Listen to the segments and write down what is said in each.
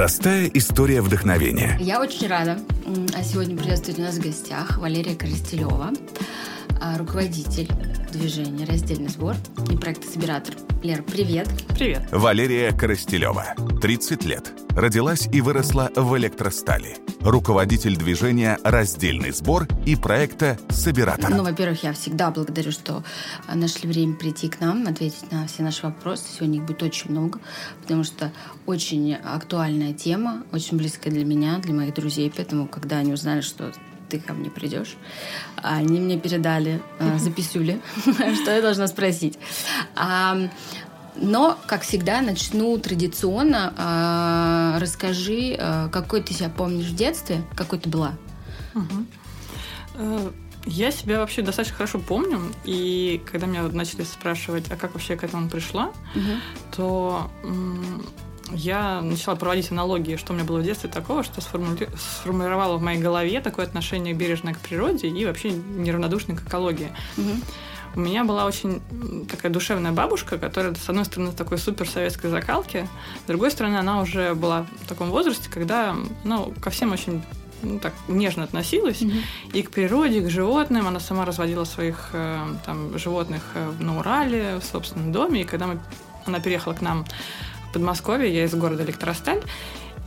Простая история вдохновения. Я очень рада а сегодня приветствовать у нас в гостях Валерия Коростелева, а, руководитель движения «Раздельный сбор» и проекта «Собиратор». Лера, привет. Привет. Валерия Коростелева, 30 лет. Родилась и выросла в электростали. Руководитель движения «Раздельный сбор» и проекта «Собиратор». Ну, во-первых, я всегда благодарю, что нашли время прийти к нам, ответить на все наши вопросы. Сегодня их будет очень много, потому что очень актуальная тема, очень близкая для меня, для моих друзей. Поэтому, когда они узнали, что ты ко мне придешь. Они мне передали э, записюли, что я должна спросить. А, но, как всегда, начну традиционно. А, расскажи, а, какой ты себя помнишь в детстве, какой ты была? Угу. Я себя вообще достаточно хорошо помню, и когда меня начали спрашивать, а как вообще к этому пришла, угу. то я начала проводить аналогии, что у меня было в детстве такого, что сформули... сформировало в моей голове такое отношение бережное к природе и вообще неравнодушное к экологии. Угу. У меня была очень такая душевная бабушка, которая, с одной стороны, такой супер советской закалки, с другой стороны, она уже была в таком возрасте, когда ну, ко всем очень ну, так нежно относилась mm и к природе, и к животным. Она сама разводила своих э, там, животных э, на Урале, в собственном доме. И когда мы, она переехала к нам Подмосковье, я из города Электросталь,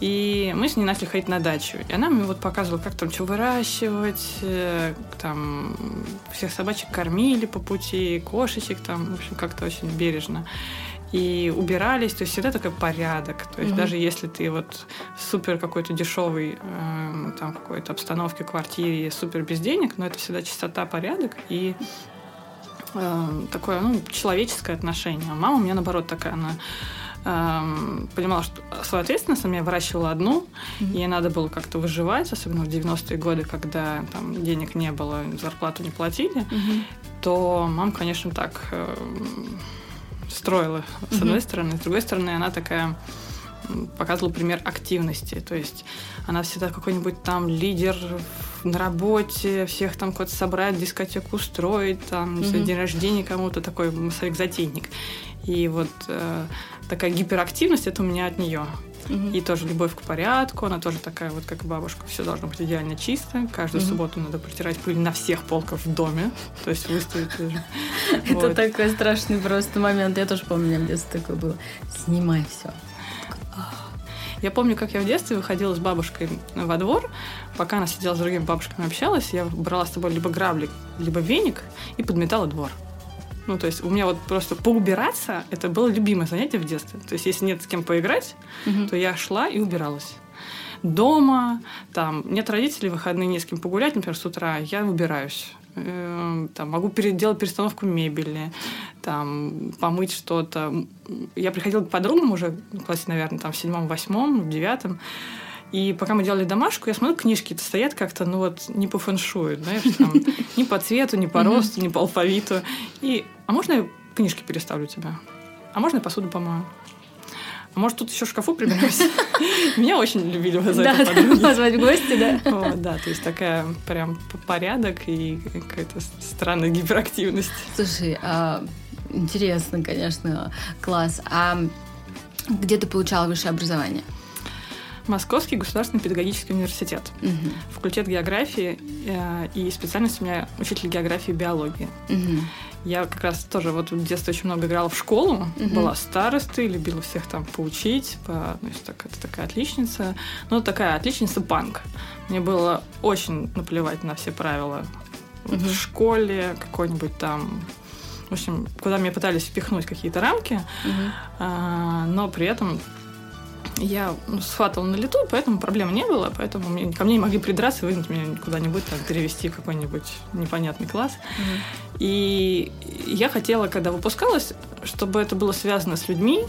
и мы с ней начали ходить на дачу. И она мне вот показывала, как там что выращивать, э, там всех собачек кормили по пути, кошечек там, в общем, как-то очень бережно. И убирались, то есть всегда такой порядок. То есть mm даже если ты вот супер какой-то дешевый э, там какой-то обстановке, квартире, супер без денег, но это всегда чистота, порядок и э, такое ну, человеческое отношение. А мама у меня наоборот такая, она эм, понимала, что свою ответственность она меня выращивала одну, mm-hmm. ей надо было как-то выживать, особенно в 90-е годы, когда там денег не было, зарплату не платили, mm-hmm. то мама, конечно, так э, строила, с одной mm-hmm. стороны. С другой стороны, она такая показывала пример активности. То есть она всегда какой-нибудь там лидер на работе, всех там куда-то собрать, дискотеку устроить, там, mm-hmm. день рождения кому-то, такой массовик-затейник. И вот э, такая гиперактивность это у меня от нее. Угу. И тоже любовь к порядку, она тоже такая вот, как бабушка, все должно быть идеально чисто. Каждую угу. субботу надо протирать пыль на всех полках в доме, то есть выставить. Это такой страшный просто момент. Я тоже помню, в детстве такое было. Снимай все. Я помню, как я в детстве выходила с бабушкой во двор, пока она сидела с другими бабушками общалась, я брала с собой либо грабли, либо веник и подметала двор. Ну, то есть у меня вот просто поубираться это было любимое занятие в детстве. То есть если нет с кем поиграть, угу. то я шла и убиралась. Дома, там, нет родителей, выходные не с кем погулять, например, с утра, я выбираюсь. Эм, там, могу делать перестановку мебели, там, помыть что-то. Я приходила к подругам уже в классе, наверное, там, в седьмом, восьмом, в девятом. И пока мы делали домашку, я смотрю, книжки-то стоят как-то, ну вот, не по фэншую, знаешь, там, ни по цвету, ни по росту, ни по алфавиту. И, а можно я книжки переставлю тебя? А можно я посуду помою? А может, тут еще в шкафу приберусь? Меня очень любили вызывать подруги. позвать в гости, да? Да, то есть такая прям порядок и какая-то странная гиперактивность. Слушай, а, интересно, конечно, класс. А где ты получала высшее образование? Московский государственный педагогический университет, угу. факультет географии э, и специальность у меня учитель географии и биологии. Угу. Я как раз тоже вот в детстве очень много играла в школу, угу. была старостой, любила всех там поучить, по, ну, так, это такая отличница, ну такая отличница панк. Мне было очень наплевать на все правила угу. в школе, какой-нибудь там в общем, куда меня пытались впихнуть какие-то рамки, угу. а, но при этом я ну, схватывала на лету, поэтому проблем не было, поэтому мне, ко мне не могли придраться и выгнать меня куда-нибудь, там, перевести в какой-нибудь непонятный класс. Mm-hmm. И я хотела, когда выпускалась, чтобы это было связано с людьми,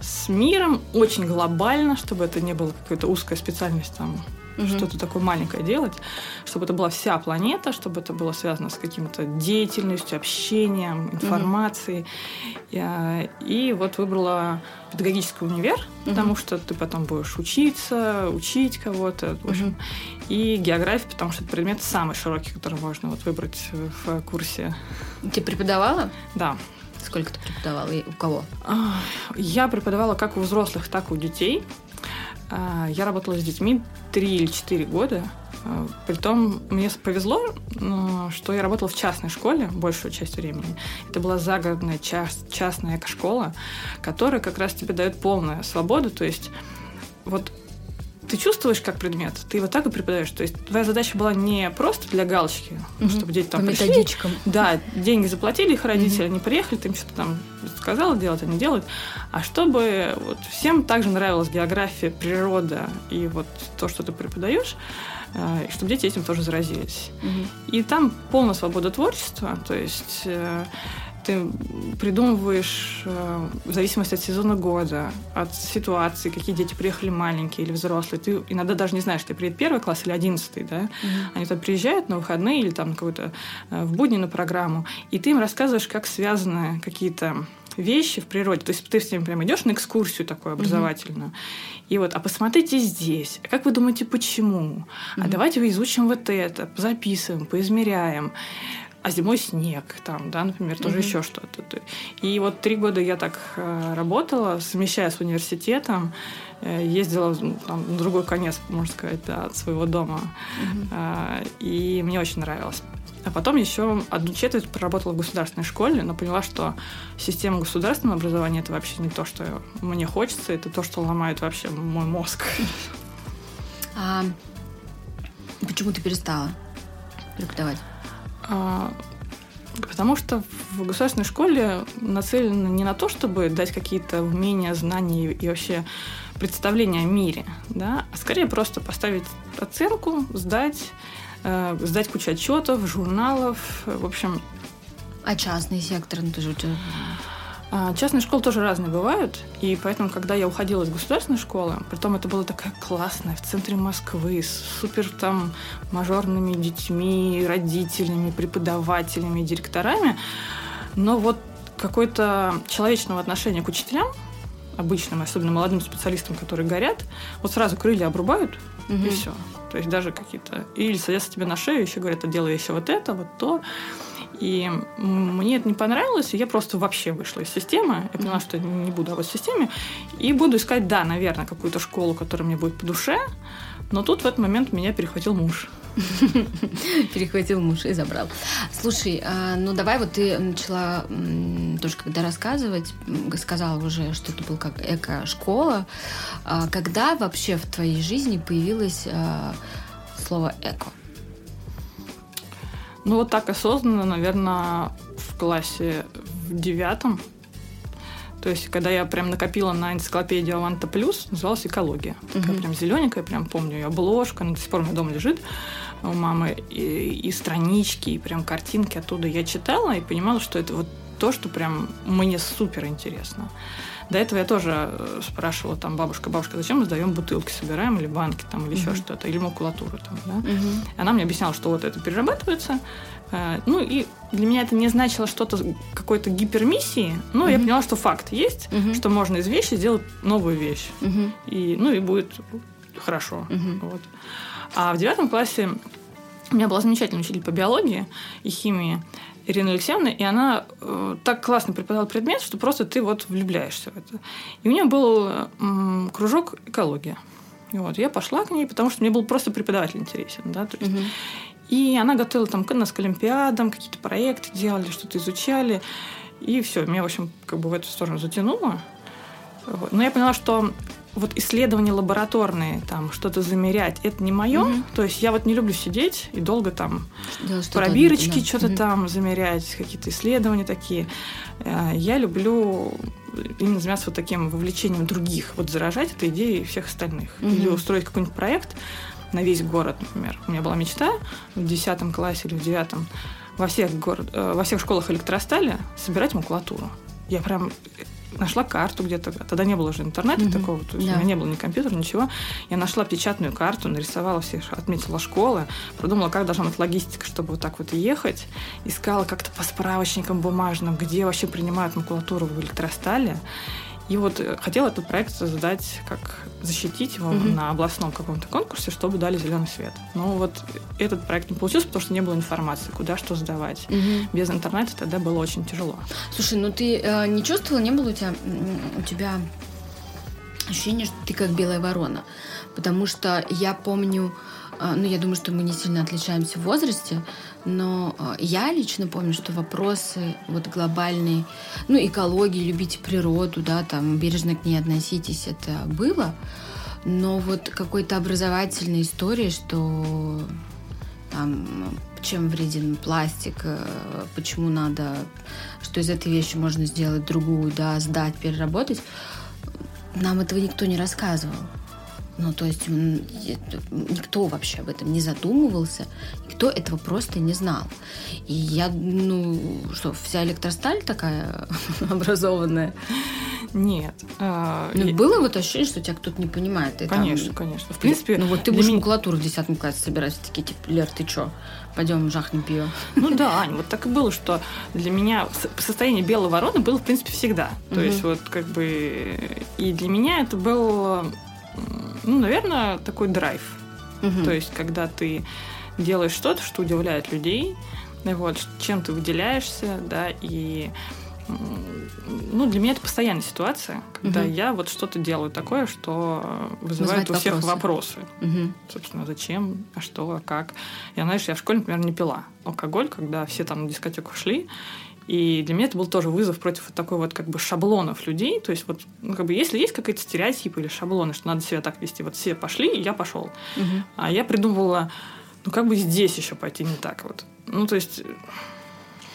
с миром, очень глобально, чтобы это не было какая-то узкая специальность там угу. что-то такое маленькое делать, чтобы это была вся планета, чтобы это было связано с каким-то деятельностью, общением, информацией. Угу. И, и вот выбрала педагогический универ, угу. потому что ты потом будешь учиться, учить кого-то, в общем. Угу. И география, потому что это предмет самый широкий, который можно вот выбрать в курсе. Ты преподавала? Да. Сколько ты преподавала и у кого? Я преподавала как у взрослых, так и у детей. А, я работала с детьми 3 или 4 года. А, притом мне повезло, что я работала в частной школе большую часть времени. Это была загородная частная эко-школа, которая как раз тебе дает полную свободу. То есть вот ты чувствуешь как предмет, ты его так и преподаешь. То есть твоя задача была не просто для галочки, угу. чтобы дети там По пришли. методичкам. Да, деньги заплатили их родители, угу. они приехали, ты им что-то там сказала делать, они делают. А чтобы вот всем также нравилась география, природа и вот то, что ты преподаешь, э, и чтобы дети этим тоже заразились. Угу. И там полная свобода творчества, то есть э, ты придумываешь э, в зависимости от сезона года, от ситуации, какие дети приехали маленькие или взрослые. Ты иногда даже не знаешь, ты приедет первый класс или одиннадцатый, да? Mm-hmm. Они туда приезжают на выходные или там какую-то э, в будни на программу, и ты им рассказываешь, как связаны какие-то вещи в природе. То есть ты с ним прям идешь на экскурсию такую образовательную. Mm-hmm. И вот, а посмотрите здесь. Как вы думаете, почему? Mm-hmm. А давайте вы изучим вот это, записываем, поизмеряем а зимой снег, там, да, например, тоже mm-hmm. еще что-то. И вот три года я так э, работала, совмещая с университетом, э, ездила там, на другой конец, можно сказать, да, от своего дома. Mm-hmm. И мне очень нравилось. А потом еще одну четверть проработала в государственной школе, но поняла, что система государственного образования это вообще не то, что мне хочется, это то, что ломает вообще мой мозг. А почему ты перестала преподавать? А, потому что в государственной школе нацелено не на то, чтобы дать какие-то умения, знания и вообще представления о мире, да, а скорее просто поставить оценку, сдать, э, сдать кучу отчетов, журналов, в общем. А частный сектор, ну, тоже а, частные школы тоже разные бывают, и поэтому, когда я уходила из государственной школы, притом это было такая классная, в центре Москвы, с супер там мажорными детьми, родителями, преподавателями, директорами, но вот какое-то человечного отношения к учителям, обычным, особенно молодым специалистам, которые горят, вот сразу крылья обрубают, угу. и все. То есть даже какие-то... Или садятся тебе на шею, еще говорят, а делай еще вот это, вот то. И мне это не понравилось, и я просто вообще вышла из системы. Я поняла, что не буду в системе. И буду искать, да, наверное, какую-то школу, которая мне будет по душе. Но тут в этот момент меня перехватил муж. Перехватил муж и забрал. Слушай, а, ну давай вот ты начала тоже когда рассказывать, сказала уже, что это был как эко-школа. А когда вообще в твоей жизни появилось а, слово эко? Ну, вот так осознанно, наверное, в классе в девятом. То есть, когда я прям накопила на энциклопедию Аванта Плюс, называлась «Экология». Угу. Такая прям зелененькая, прям помню ее обложка, она до сих пор у меня дома лежит у мамы, и, и странички, и прям картинки оттуда я читала и понимала, что это вот то, что прям мне супер интересно. До этого я тоже э, спрашивала там бабушка, бабушка, зачем мы сдаем бутылки, собираем или банки там, или еще что-то, или макулатуру там, да? Она мне объясняла, что вот это перерабатывается, э, ну и для меня это не значило что-то какой-то гипермиссии, но я поняла, что факт есть, что можно из вещи сделать новую вещь, и ну и будет хорошо, вот. А в девятом классе у меня была замечательная учитель по биологии и химии. Ирина Алексеевна, и она э, так классно преподавала предмет, что просто ты вот влюбляешься в это. И у нее был э, кружок экология. И вот я пошла к ней, потому что мне был просто преподаватель интересен, да, то есть. Угу. И она готовила там нас к олимпиадам, какие-то проекты делали, что-то изучали. И все, меня, в общем, как бы в эту сторону затянуло. Но я поняла, что вот исследования лабораторные, там что-то замерять, это не мое. Угу. То есть я вот не люблю сидеть и долго там да, что пробирочки да. что-то угу. там замерять, какие-то исследования такие. Э, я люблю именно заниматься вот таким вовлечением других, вот заражать этой идеей всех остальных. Угу. Или устроить какой-нибудь проект на весь город, например. У меня была мечта в 10 классе или в 9 во всех, город, э, во всех школах электростали собирать макулатуру. Я прям нашла карту где-то. Тогда не было уже интернета mm-hmm. такого. То есть да. У меня не было ни компьютера, ничего. Я нашла печатную карту, нарисовала все, отметила школы, продумала, как должна быть логистика, чтобы вот так вот ехать. Искала как-то по справочникам бумажным, где вообще принимают макулатуру в электростале. И вот э, хотела этот проект создать, как защитить его угу. на областном каком-то конкурсе, чтобы дали зеленый свет. Но вот этот проект не получился, потому что не было информации, куда что сдавать. Угу. Без интернета тогда было очень тяжело. Слушай, ну ты э, не чувствовала, не было у тебя, у тебя ощущение, что ты как белая ворона. Потому что я помню, а, ну, я думаю, что мы не сильно отличаемся в возрасте, но а, я лично помню, что вопросы вот глобальные, ну, экологии, любите природу, да, там, бережно к ней относитесь, это было, но вот какой-то образовательной истории, что там, чем вреден пластик, э, почему надо, что из этой вещи можно сделать другую, да, сдать, переработать, нам этого никто не рассказывал. Ну, то есть никто вообще об этом не задумывался, никто этого просто не знал. И я, ну, что, вся электросталь такая образованная? Нет. А, ну, и... было вот ощущение, что тебя кто-то не понимает. И конечно, там... конечно. В принципе... Ну, вот ты будешь меня... макулатуру в 10 классе собирать, такие, типа, Лер, ты чё? Пойдем жахнем пиво. Ну да, Ань, вот так и было, что для меня состояние белой вороны было, в принципе, всегда. То есть вот как бы... И для меня это был ну, наверное, такой драйв. Угу. То есть, когда ты делаешь что-то, что удивляет людей, вот, чем ты выделяешься, да, и ну, для меня это постоянная ситуация, когда угу. я вот что-то делаю такое, что вызывает Вызывает у всех вопросы. вопросы. Угу. Собственно, зачем, а что, а как. Я, знаешь, я в школе, например, не пила алкоголь, когда все там на дискотеку шли, и для меня это был тоже вызов против вот такой вот как бы шаблонов людей. То есть вот, ну, как бы если есть какие-то стереотипы или шаблоны, что надо себя так вести, вот все пошли, и я пошел. Угу. А я придумывала, ну как бы здесь еще пойти не так вот. Ну то есть...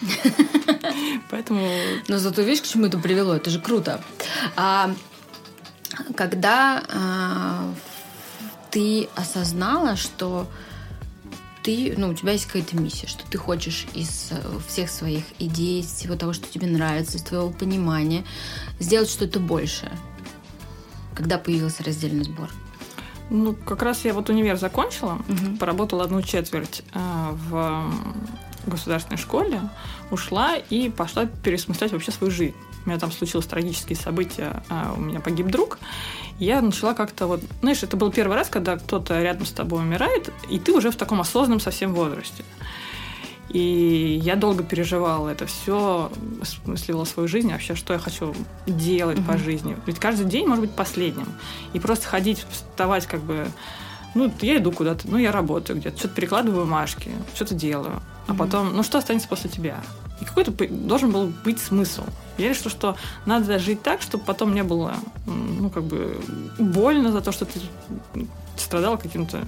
Поэтому... Но зато видишь, к чему это привело? Это же круто. А когда а, ты осознала, что ты, ну, у тебя есть какая-то миссия, что ты хочешь из э, всех своих идей, из всего того, что тебе нравится, из твоего понимания, сделать что-то большее. Когда появился раздельный сбор? Ну, как раз я вот универ закончила, угу. поработала одну четверть э, в государственной школе, ушла и пошла пересмыслять вообще свою жизнь. У меня там случилось трагические события, а у меня погиб друг, я начала как-то вот... Знаешь, это был первый раз, когда кто-то рядом с тобой умирает, и ты уже в таком осознанном совсем возрасте. И я долго переживала это все, осмысливала свою жизнь, вообще, что я хочу делать mm-hmm. по жизни. Ведь каждый день может быть последним. И просто ходить, вставать как бы... Ну, я иду куда-то, ну, я работаю где-то, что-то перекладываю бумажки, что-то делаю. А mm-hmm. потом, ну, что останется после тебя? И какой-то должен был быть смысл. Я решила, что надо жить так, чтобы потом не было, ну, как бы, больно за то, что ты страдал каким-то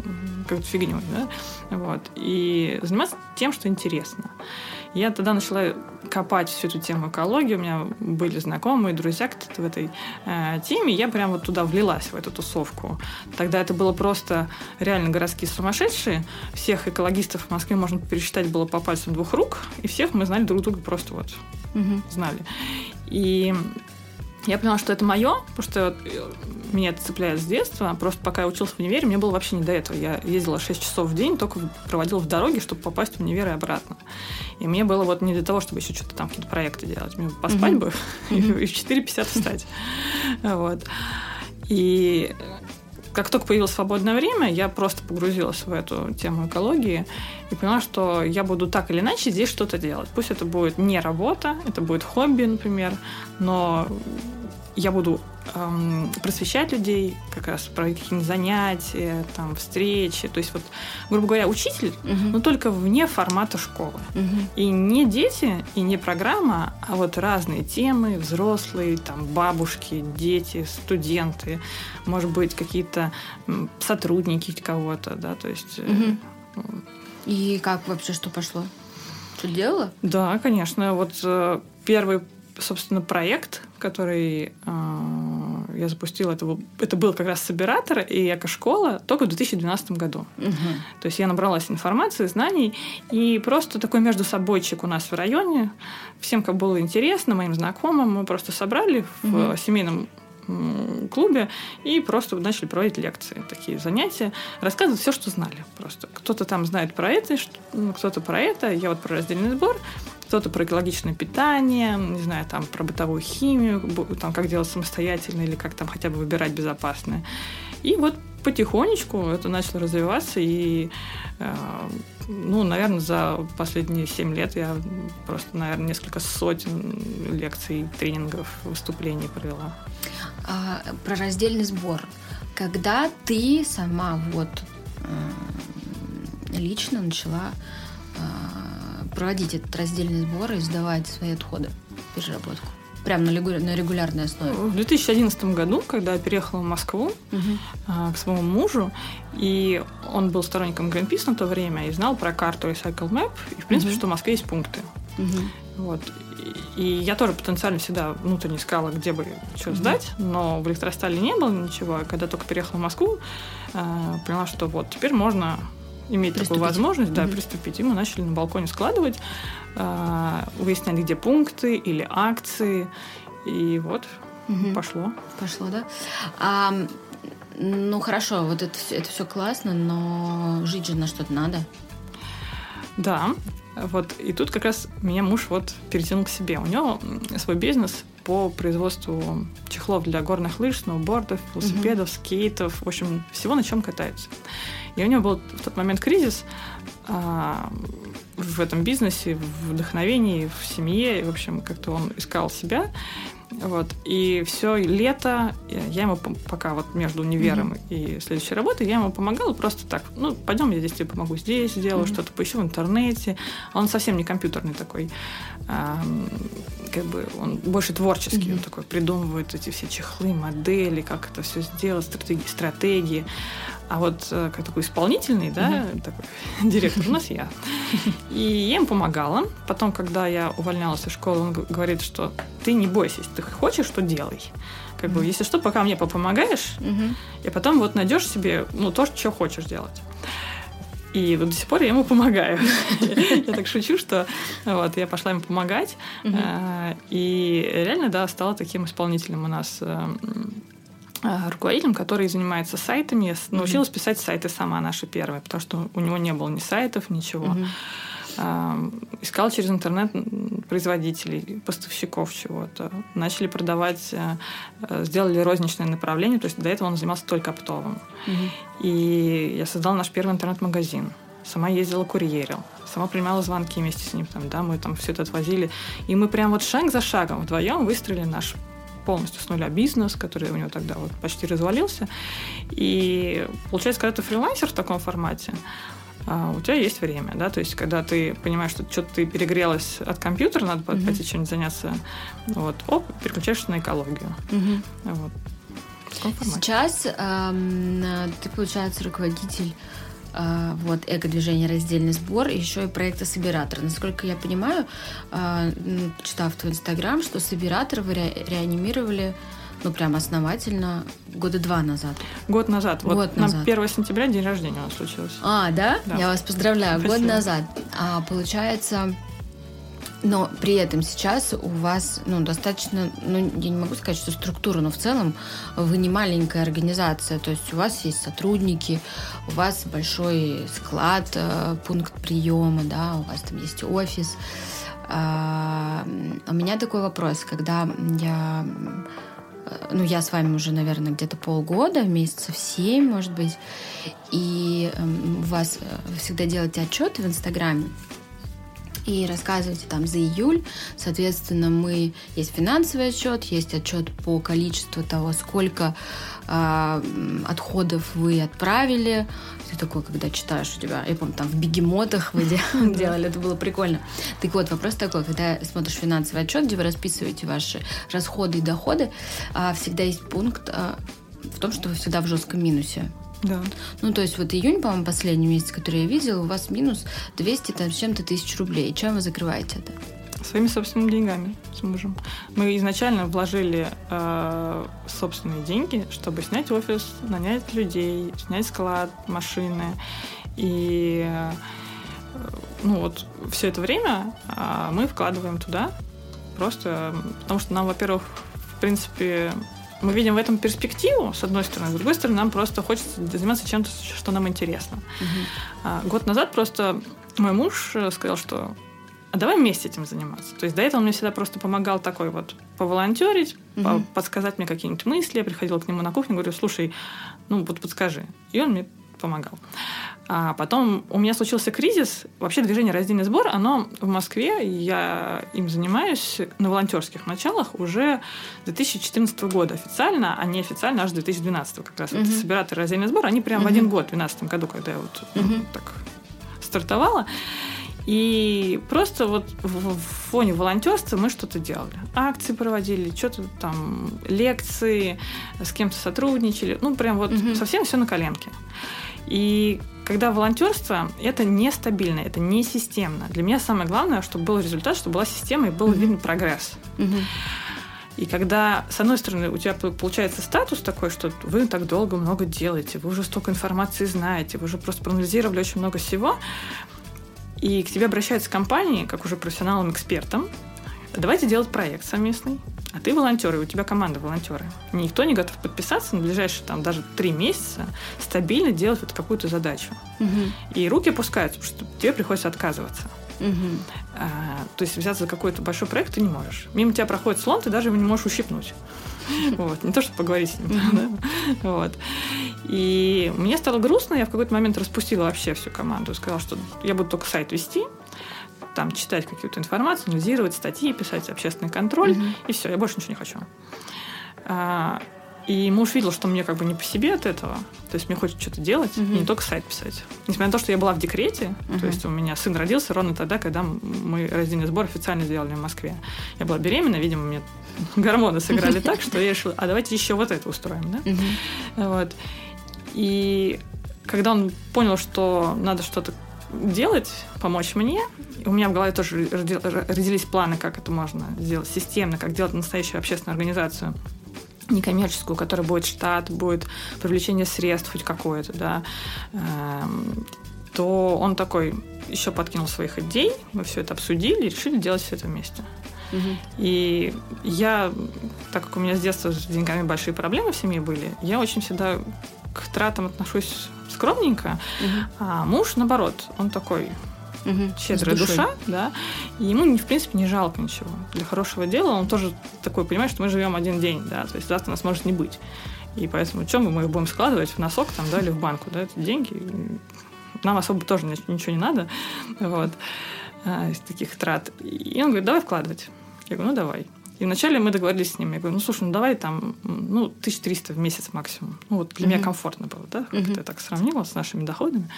какой-то фигней, да, вот, и заниматься тем, что интересно. Я тогда начала копать всю эту тему экологии, у меня были знакомые, друзья кто-то в этой э, теме, я прям вот туда влилась, в эту тусовку. Тогда это было просто реально городские сумасшедшие, всех экологистов в Москве можно пересчитать было по пальцам двух рук, и всех мы знали друг друга просто вот, угу. знали. И я поняла, что это мое, потому что э, меня это цепляет с детства. Просто пока я учился в универе, мне было вообще не до этого. Я ездила 6 часов в день, только проводила в дороге, чтобы попасть в универ и обратно. И мне было вот не для того, чтобы еще что-то там, какие-то проекты делать. Мне поспать mm-hmm. бы mm-hmm. и в 4.50 встать. Вот. И как только появилось свободное время, я просто погрузилась в эту тему экологии и поняла, что я буду так или иначе здесь что-то делать. Пусть это будет не работа, это будет хобби, например, но я буду эм, просвещать людей, как раз про какие-нибудь занятия, там, встречи. То есть, вот, грубо говоря, учитель, угу. но только вне формата школы. Угу. И не дети, и не программа, а вот разные темы, взрослые, там, бабушки, дети, студенты, может быть, какие-то сотрудники кого-то, да, то есть... Угу. И как вообще что пошло? Что делала? Да, конечно. Вот э, первый собственно, проект, который э, я запустила, это это был как раз Собиратор и Эко-школа только в 2012 году. Угу. То есть я набралась информации, знаний, и просто такой между собойчик у нас в районе. Всем, как было интересно, моим знакомым, мы просто собрали в угу. семейном клубе и просто начали проводить лекции, такие занятия, рассказывать все, что знали просто. Кто-то там знает про это, ну, кто-то про это, я вот про раздельный сбор, кто-то про экологичное питание, не знаю, там про бытовую химию, там как делать самостоятельно или как там хотя бы выбирать безопасное. И вот потихонечку это начало развиваться, и, э, ну, наверное, за последние семь лет я просто, наверное, несколько сотен лекций, тренингов, выступлений провела. а, про раздельный сбор. Когда ты сама вот лично начала э, проводить этот раздельный сбор и сдавать свои отходы, переработку? Прям на, на регулярной основе? В 2011 году, когда я переехала в Москву угу. к своему мужу, и он был сторонником Greenpeace на то время и знал про карту Recycle Map, и, в принципе, угу. что в Москве есть пункты. Угу. Вот. И я тоже потенциально всегда внутренне искала, где бы что mm-hmm. сдать, но в электростале не было ничего. когда только переехала в Москву, э, поняла, что вот теперь можно иметь приступить. такую возможность, да, mm-hmm. приступить. И мы начали на балконе складывать, э, выяснять, где пункты или акции. И вот mm-hmm. пошло. Пошло, да. А, ну хорошо, вот это, это все классно, но жить же на что-то надо. Да, вот, и тут как раз меня муж вот перетянул к себе. У него свой бизнес по производству чехлов для горных лыж, сноубордов, велосипедов, mm-hmm. скейтов, в общем, всего, на чем катаются. И у него был в тот момент кризис а, в этом бизнесе, в вдохновении, в семье. И, в общем, как-то он искал себя. Вот. И все лето я ему, пока вот между универом mm-hmm. и следующей работой, я ему помогала просто так. Ну, пойдем, я здесь тебе помогу, здесь сделаю mm-hmm. что-то, поищу в интернете. Он совсем не компьютерный такой. А, как бы он больше творческий, mm-hmm. он такой придумывает эти все чехлы, модели, как это все сделать, стратегии, стратегии. А вот э, как такой исполнительный, да, mm-hmm. такой директор у нас я. И я им помогала. Потом, когда я увольнялась из школы, он говорит, что ты не бойся, если ты хочешь, что делай. Как бы, если что, пока мне помогаешь, и потом вот найдешь себе, ну, то, что хочешь делать. И вот до сих пор я ему помогаю. Я так шучу, что вот я пошла ему помогать. Э, и реально, да, стала таким исполнительным у нас э, Э, руководителем, который занимается сайтами. Я научилась mm-hmm. писать сайты сама, наши первые, потому что у него не было ни сайтов, ничего. Mm-hmm. Искал через интернет производителей, поставщиков чего-то. Начали продавать, э, э, сделали розничное направление, то есть до этого он занимался только оптовым. Mm-hmm. И я создала наш первый интернет-магазин. Сама ездила курьерил сама принимала звонки вместе с ним, там, да, мы там все это отвозили. И мы прям вот шаг за шагом вдвоем выстроили наш полностью с нуля бизнес, который у него тогда вот почти развалился. И получается, когда ты фрилансер в таком формате, а, у тебя есть время, да, то есть когда ты понимаешь, что что-то ты перегрелась от компьютера, надо mm-hmm. пойти чем-нибудь заняться, вот, оп, переключаешься на экологию. Mm-hmm. Вот. Сейчас эм, ты, получается, руководитель вот эко-движение «Раздельный сбор», и еще и проекта «Собиратор». Насколько я понимаю, а, читав твой инстаграм, что «Собиратор» вы ре- реанимировали ну, прям основательно года два назад. Год назад. Вот Год назад. 1 сентября день рождения у нас случился. А, да? да. Я вас поздравляю. Спасибо. Год назад. А, получается, но при этом сейчас у вас ну, достаточно, ну, я не могу сказать, что структура, но в целом вы не маленькая организация. То есть у вас есть сотрудники, у вас большой склад, э, пункт приема, да, у вас там есть офис. А, у меня такой вопрос, когда я э, ну, я с вами уже, наверное, где-то полгода, месяцев семь, может быть, и эм, у вас э, всегда делаете отчеты в Инстаграме, и рассказывайте там за июль. Соответственно, мы есть финансовый отчет, есть отчет по количеству того, сколько э, отходов вы отправили. Ты такой, когда читаешь у тебя, я помню, там в бегемотах вы делали, это было прикольно. Так вот, вопрос такой, когда смотришь финансовый отчет, где вы расписываете ваши расходы и доходы, а, всегда есть пункт а, в том, что вы всегда в жестком минусе. Да. Ну, то есть вот июнь, по-моему, последний месяц, который я видела, у вас минус 200 там, с чем-то тысяч рублей. Чем вы закрываете это? Своими собственными деньгами с мужем. Мы изначально вложили э, собственные деньги, чтобы снять офис, нанять людей, снять склад, машины. И э, ну вот все это время э, мы вкладываем туда. Просто потому что нам, во-первых, в принципе, мы видим в этом перспективу, с одной стороны, с другой стороны, нам просто хочется заниматься чем-то, что нам интересно. Угу. Год назад просто мой муж э, сказал, что а давай вместе этим заниматься. То есть до этого он мне всегда просто помогал такой вот поволонтерить, угу. подсказать мне какие-нибудь мысли. Я приходила к нему на кухню, говорю, слушай, ну вот подскажи. И он мне помогал. А потом у меня случился кризис. Вообще движение «Раздельный сбор», оно в Москве, я им занимаюсь на волонтерских началах уже 2014 года официально, а не официально аж 2012 как раз. Угу. Вот собиратор «Раздельный сбор», они прям угу. в один год, в 2012 году, когда я вот угу. так стартовала. И просто вот в фоне волонтерства мы что-то делали. Акции проводили, что-то там, лекции, с кем-то сотрудничали. Ну, прям вот угу. совсем все на коленке. И когда волонтерство это нестабильно, это не системно. Для меня самое главное, чтобы был результат, чтобы была система и был mm виден прогресс. mm И когда, с одной стороны, у тебя получается статус такой, что вы так долго много делаете, вы уже столько информации знаете, вы уже просто проанализировали очень много всего, и к тебе обращаются компании, как уже профессионалам-экспертам, давайте делать проект совместный, а ты волонтер, и у тебя команда волонтеры. Никто не готов подписаться на ближайшие там даже три месяца стабильно делать вот какую-то задачу. Угу. И руки опускаются, потому что тебе приходится отказываться. Угу. А, то есть взяться за какой-то большой проект ты не можешь. Мимо тебя проходит слон, ты даже его не можешь ущипнуть. Вот. Не то, чтобы поговорить с ним. Да? Вот. И мне стало грустно, я в какой-то момент распустила вообще всю команду. Сказала, что я буду только сайт вести, там читать какую-то информацию, анализировать статьи, писать общественный контроль, mm-hmm. и все, я больше ничего не хочу. А, и муж видел, что мне как бы не по себе от этого. То есть мне хочется что-то делать, mm-hmm. и не только сайт писать. Несмотря на то, что я была в декрете, mm-hmm. то есть у меня сын родился ровно тогда, когда мы раздельный сбор официально сделали в Москве. Я была беременна, видимо, мне гормоны сыграли так, что я решила, а давайте еще вот это устроим, да? Вот. И когда он понял, что надо что-то делать, помочь мне. У меня в голове тоже родились планы, как это можно сделать системно, как делать настоящую общественную организацию некоммерческую, которая будет штат, будет привлечение средств хоть какое-то, да, эм, то он такой еще подкинул своих идей, мы все это обсудили и решили делать все это вместе. Угу. И я, так как у меня с детства с деньгами большие проблемы в семье были, я очень всегда к тратам отношусь скромненько, угу. а муж, наоборот, он такой угу. щедрая душа, да, и ему, в принципе, не жалко ничего. Для хорошего дела он тоже такой понимает, что мы живем один день, да, то есть завтра нас может не быть. И поэтому, чем мы их будем складывать в носок там, да, или в банку, да, это деньги. Нам особо тоже ничего не надо, вот, а, из таких трат. И он говорит, давай вкладывать. Я говорю, ну давай. И вначале мы договорились с ним. Я говорю, ну слушай, ну давай там, ну, 1300 в месяц максимум. Ну вот для mm-hmm. меня комфортно было, да, как mm-hmm. ты так сравнила с нашими доходами.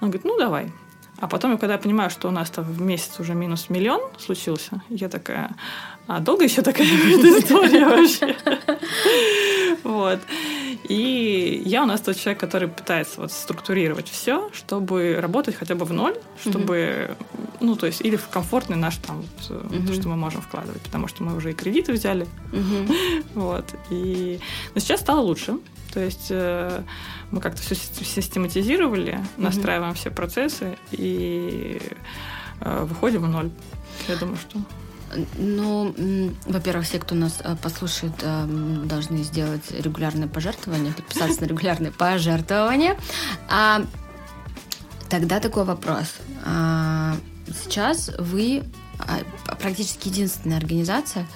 Он говорит, ну давай. А потом, когда я понимаю, что у нас там в месяц уже минус миллион случился, я такая, а долго еще такая будет история вообще? Вот. И я у нас тот человек, который пытается вот структурировать все, чтобы работать хотя бы в ноль, чтобы, ну, то есть, или в комфортный наш там, вот, то, что мы можем вкладывать, потому что мы уже и кредиты взяли. Вот. И... Но сейчас стало лучше. То есть э, мы как-то все систематизировали, настраиваем все процессы и э, выходим в ноль. Я думаю, что... Ну, во-первых, все, кто нас э, послушает, должны сделать регулярные пожертвования, подписаться на регулярные пожертвования. А тогда такой вопрос. А, сейчас вы а, практически единственная организация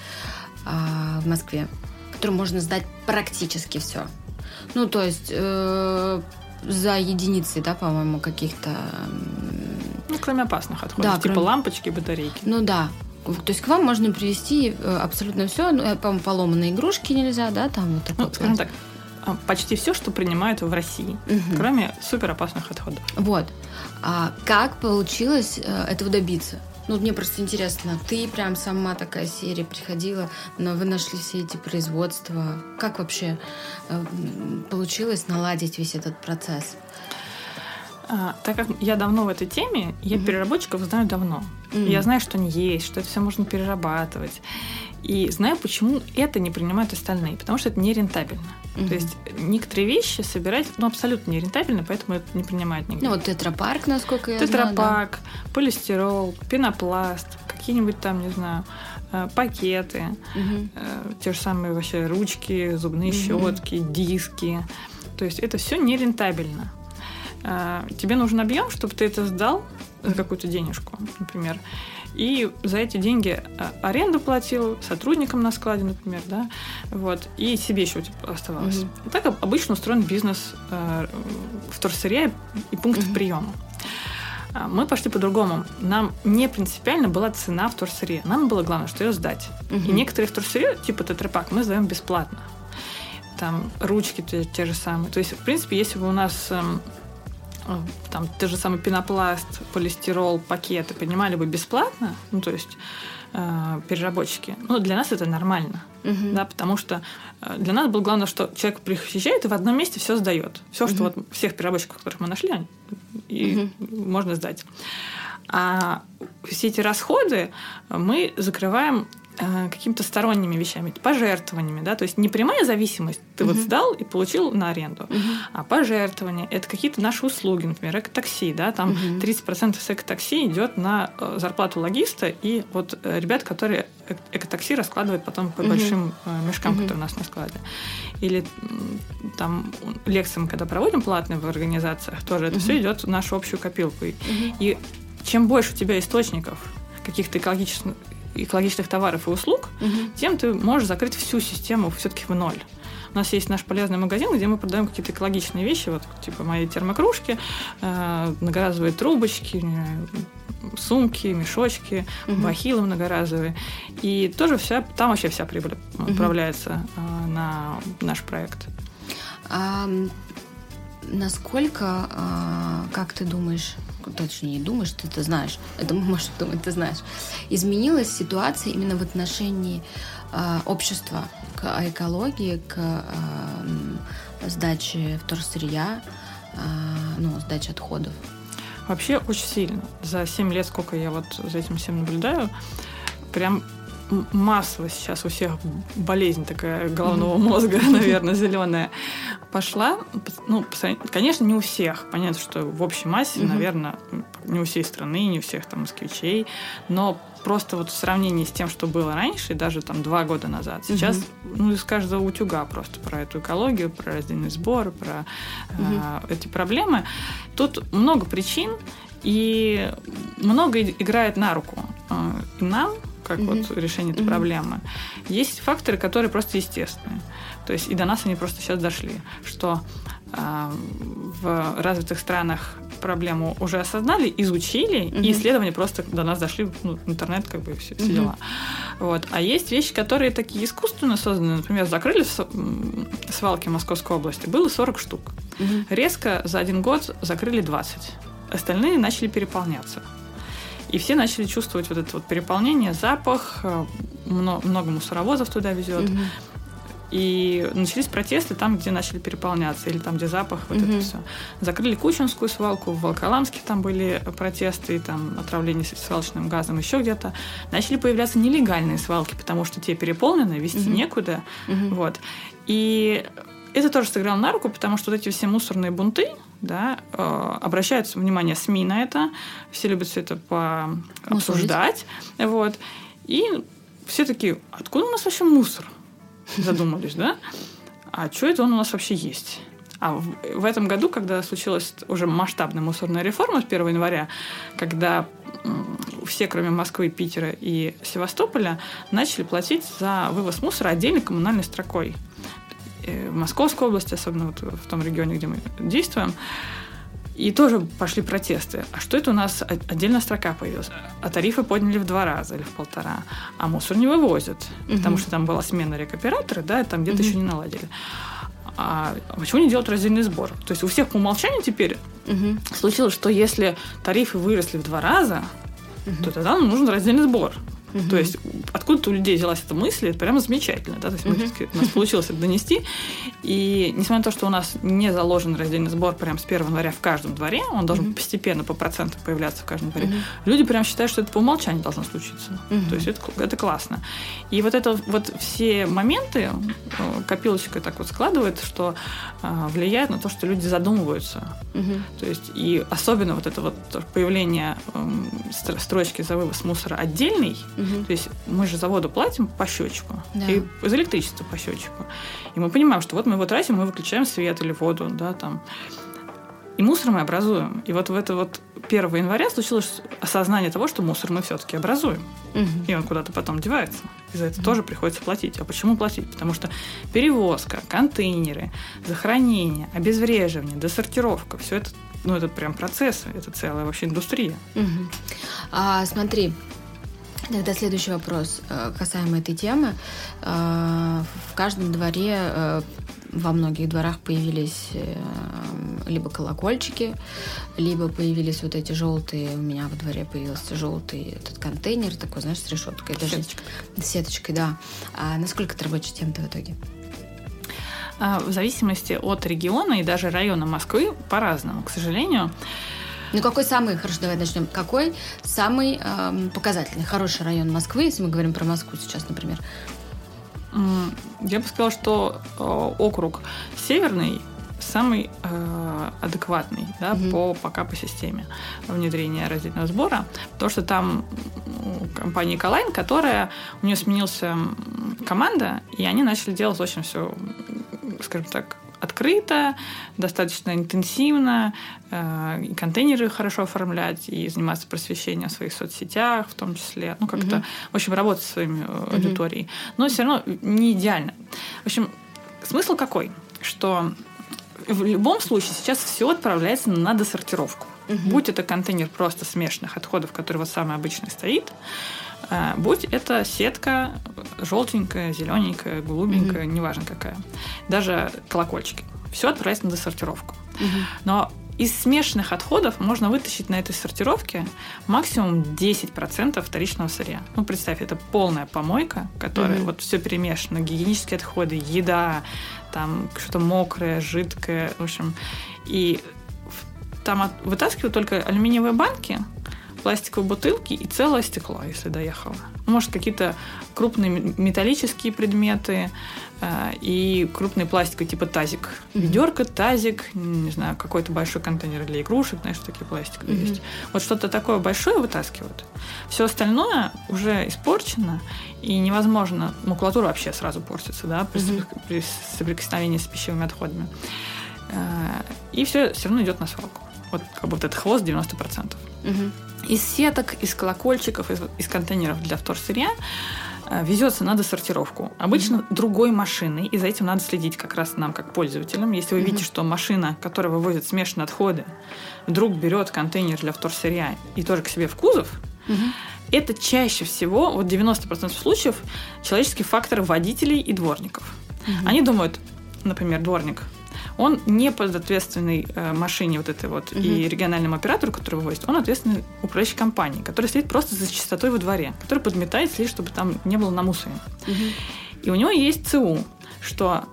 а, в Москве, которую можно сдать практически все. Ну, то есть э, за единицы, да, по-моему, каких-то... Ну, кроме опасных отходов, да, типа кроме... лампочки, батарейки. Ну да. То есть к вам можно привезти э, абсолютно все. Ну, э, по-моему, поломанные игрушки нельзя, да, там вот такое. Ну, скажем так, а, почти все, что принимают в России, угу. кроме суперопасных отходов. Вот. А как получилось э, этого добиться? Ну, мне просто интересно, ты прям сама такая серия приходила, но вы нашли все эти производства. Как вообще получилось наладить весь этот процесс? А, так как я давно в этой теме, я mm-hmm. переработчиков знаю давно. Mm-hmm. Я знаю, что они есть, что это все можно перерабатывать. И знаю, почему это не принимают остальные, потому что это нерентабельно. Mm-hmm. То есть некоторые вещи собирать ну, абсолютно нерентабельно, поэтому это не принимают нигде. Ну вот тетрапарк, насколько я тетрапарк, знаю. Тетрапарк, да. полистирол, пенопласт, какие-нибудь там, не знаю, э, пакеты, угу. те же самые вообще ручки, зубные угу. щетки, диски. То есть это все нерентабельно. Э, тебе нужен объем, чтобы ты это сдал за какую-то денежку, например. и за эти деньги а, аренду платил, сотрудникам на складе, например, да, вот, и себе еще типа, оставалось. Mm-hmm. Так обычно устроен бизнес э, вторсырья и пунктов mm-hmm. приема. А, мы пошли по-другому. Нам не принципиально была цена вторсырья. Нам было главное, что ее сдать. Угу. И некоторые вторсырье, типа тетрапак, мы сдаем бесплатно. Там ручки те, те же самые. То есть, в принципе, если бы у нас эм, там те же самые пенопласт, полистирол, пакеты поднимали бы бесплатно, ну то есть э, переработчики, ну для нас это нормально, угу. да, потому что э, для нас было главное, что человек приезжает и в одном месте все сдает, все, угу. что вот всех переработчиков, которых мы нашли, и угу. можно сдать. А все эти расходы мы закрываем какими-то сторонними вещами, пожертвованиями, да, то есть не прямая зависимость, ты uh-huh. вот сдал и получил на аренду, uh-huh. а пожертвования, это какие-то наши услуги, например, экотакси, да, там uh-huh. 30% с экотакси идет на э, зарплату логиста и вот э, ребят, которые экотакси раскладывают потом по uh-huh. большим мешкам, uh-huh. которые у нас на складе. Или там лекции мы когда проводим платные в организациях, тоже это все идет в нашу общую копилку. Uh-huh. И чем больше у тебя источников каких-то экологических экологичных товаров и услуг, угу. тем ты можешь закрыть всю систему все-таки в ноль. У нас есть наш полезный магазин, где мы продаем какие-то экологичные вещи, вот типа мои термокружки, э, многоразовые трубочки, сумки, мешочки, угу. бахилы многоразовые. И тоже вся, там вообще вся прибыль угу. отправляется э, на наш проект. А, насколько, как ты думаешь, точнее думаешь, ты это знаешь, это можешь думать, ты знаешь, изменилась ситуация именно в отношении э, общества к экологии, к э, сдаче вторсырья, э, ну, сдаче отходов? Вообще очень сильно. За 7 лет, сколько я вот за этим всем наблюдаю, прям массово сейчас у всех болезнь такая головного мозга, наверное, зеленая пошла. Ну, конечно, не у всех. Понятно, что в общей массе, наверное, не у всей страны, не у всех там москвичей, но просто вот в сравнении с тем, что было раньше, даже там два года назад, сейчас ну, из каждого утюга просто про эту экологию, про раздельный сбор, про э, эти проблемы. Тут много причин, и много играет на руку э, и нам, как mm-hmm. вот решение этой mm-hmm. проблемы. Есть факторы, которые просто естественные. То есть и до нас они просто сейчас дошли, что э, в развитых странах проблему уже осознали, изучили, mm-hmm. и исследования просто до нас дошли, ну, интернет как бы все, все mm-hmm. дела. Вот. А есть вещи, которые такие искусственно созданы. Например, закрыли свалки Московской области, было 40 штук. Mm-hmm. Резко за один год закрыли 20. Остальные начали переполняться. И все начали чувствовать вот это вот переполнение, запах, э, много, много мусоровозов туда везет. Угу. И начались протесты там, где начали переполняться, или там, где запах, вот угу. это все. Закрыли Кучинскую свалку, в Волколамске там были протесты, там отравление свалочным газом, еще где-то. Начали появляться нелегальные свалки, потому что те переполнены, вести угу. некуда. Угу. Вот. И это тоже сыграло на руку, потому что вот эти все мусорные бунты, да, э, обращают внимание СМИ на это, все любят все это пообсуждать, вот, и все такие, откуда у нас вообще мусор? Задумались, да? А что это он у нас вообще есть? А в, в этом году, когда случилась уже масштабная мусорная реформа с 1 января, когда все, кроме Москвы, Питера и Севастополя, начали платить за вывоз мусора отдельной коммунальной строкой. В Московской области, особенно вот в том регионе, где мы действуем. И тоже пошли протесты. А что это у нас отдельная строка появилась? А тарифы подняли в два раза или в полтора. А мусор не вывозят, угу. потому что там была смена рекоператора, да, и там где-то угу. еще не наладили. А почему не делать раздельный сбор? То есть у всех по умолчанию теперь угу. случилось, что если тарифы выросли в два раза, угу. то тогда нам нужен раздельный сбор. Угу. То есть откуда-то у людей взялась эта мысль, это прямо замечательно. Да? То есть угу. мы, у нас получилось это донести. И несмотря на то, что у нас не заложен раздельный сбор прямо с 1 января в каждом дворе, он должен угу. постепенно по процентам появляться в каждом дворе, угу. люди прям считают, что это по умолчанию должно случиться. Угу. То есть это, это классно. И вот это вот все моменты э, копилочкой так вот складывает, что э, влияет на то, что люди задумываются. Угу. То есть и особенно вот это вот появление э, строчки за вывоз мусора отдельный, Угу. То есть мы же заводу платим по счетчику. Да. И за электричество по счетчику. И мы понимаем, что вот мы его тратим, мы выключаем свет или воду, да, там. И мусор мы образуем. И вот в это вот 1 января случилось осознание того, что мусор мы все-таки образуем. Угу. И он куда-то потом девается. И за это угу. тоже приходится платить. А почему платить? Потому что перевозка, контейнеры, захоронение, обезвреживание, досортировка, все это, ну, это прям процессы, это целая вообще индустрия. Угу. А, смотри, Тогда следующий вопрос э, касаемо этой темы. Э, в каждом дворе э, во многих дворах появились либо колокольчики, либо появились вот эти желтые. У меня во дворе появился желтый этот контейнер такой, знаешь, с решеткой. Сеточкой. Даже, сеточкой, да. А насколько это рабочая тема-то в итоге? А, в зависимости от региона и даже района Москвы по-разному, к сожалению. Ну, какой самый, хорошо, давай начнем. Какой самый э, показательный, хороший район Москвы, если мы говорим про Москву сейчас, например? Я бы сказала, что э, округ Северный самый э, адекватный да, угу. по пока по системе внедрения раздельного сбора, потому что там компания Эколайн, которая у нее сменился команда, и они начали делать очень все, скажем так, открыто, достаточно интенсивно, э, и контейнеры хорошо оформлять, и заниматься просвещением в своих соцсетях в том числе. Ну, как-то, угу. в общем, работать со своей угу. аудиторией. Но все равно не идеально. В общем, смысл какой? Что в любом случае сейчас все отправляется на досортировку. Угу. Будь это контейнер просто смешанных отходов, который вот самый обычный стоит, будь это сетка желтенькая, зелененькая, голубенькая, угу. неважно какая, даже колокольчики. Все отправляется на досортировку. Угу. Но из смешанных отходов можно вытащить на этой сортировке максимум 10% вторичного сырья. Ну, представь, это полная помойка, которая mm вот все перемешано, гигиенические отходы, еда, там что-то мокрое, жидкое, в общем. И там от, вытаскивают только алюминиевые банки, пластиковые бутылки и целое стекло, если доехало. Может, какие-то крупные металлические предметы э, и крупные пластиковые, типа тазик. Mm-hmm. Ведерко, тазик, не знаю, какой-то большой контейнер для игрушек, знаешь, такие пластиковые mm-hmm. есть. Вот что-то такое большое вытаскивают. Все остальное уже испорчено, и невозможно, макулатура вообще сразу портится, да, при, mm-hmm. при соприкосновении с пищевыми отходами. Э, и все все равно идет на свалку. Вот как бы вот этот хвост 90%. Угу. Из сеток, из колокольчиков, из, из контейнеров для вторсырья э, везется на досортировку. Обычно mm-hmm. другой машиной, и за этим надо следить как раз нам, как пользователям. Если вы mm-hmm. видите, что машина, которая вывозит смешанные отходы, вдруг берет контейнер для вторсырья и тоже к себе в кузов, mm-hmm. это чаще всего, вот 90% случаев, человеческий фактор водителей и дворников. Mm-hmm. Они думают, например, дворник он не подответственный э, машине вот этой вот угу. и региональному оператору, который вывозит, он ответственный управляющей компании, который следит просто за чистотой во дворе, который подметает, следит, чтобы там не было намусорено. Угу. И у него есть ЦУ, что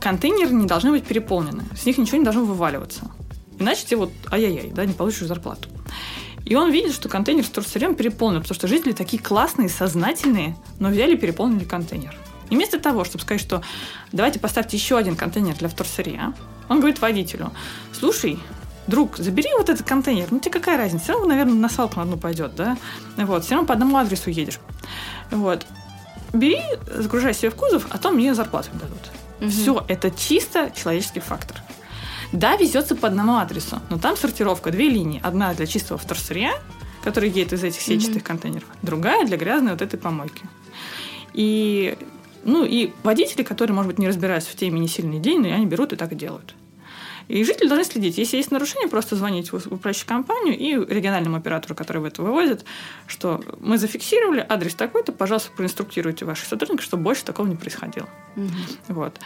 контейнеры не должны быть переполнены, с них ничего не должно вываливаться. Иначе тебе вот ай-яй-яй, да, не получишь зарплату. И он видит, что контейнер с вторсырьем переполнен, потому что жители такие классные, сознательные, но взяли и переполнили контейнер. И вместо того, чтобы сказать, что давайте поставьте еще один контейнер для вторсырья, он говорит водителю, слушай, друг, забери вот этот контейнер, ну тебе какая разница, все равно, наверное, на свалку на одну пойдет, да, вот, все равно по одному адресу едешь, вот, бери, загружай себе в кузов, а то мне зарплату дадут. Угу. Все, это чисто человеческий фактор. Да, везется по одному адресу, но там сортировка, две линии. Одна для чистого вторсырья, который едет из этих сетчатых угу. контейнеров, другая для грязной вот этой помойки. И ну и водители, которые, может быть, не разбираются в теме не сильный день, но они берут и так и делают. И жители должны следить. Если есть нарушение, просто звонить в управляющую компанию и региональному оператору, который в это вывозит, что мы зафиксировали, адрес такой-то, пожалуйста, проинструктируйте ваших сотрудников, чтобы больше такого не происходило. Угу. Вот.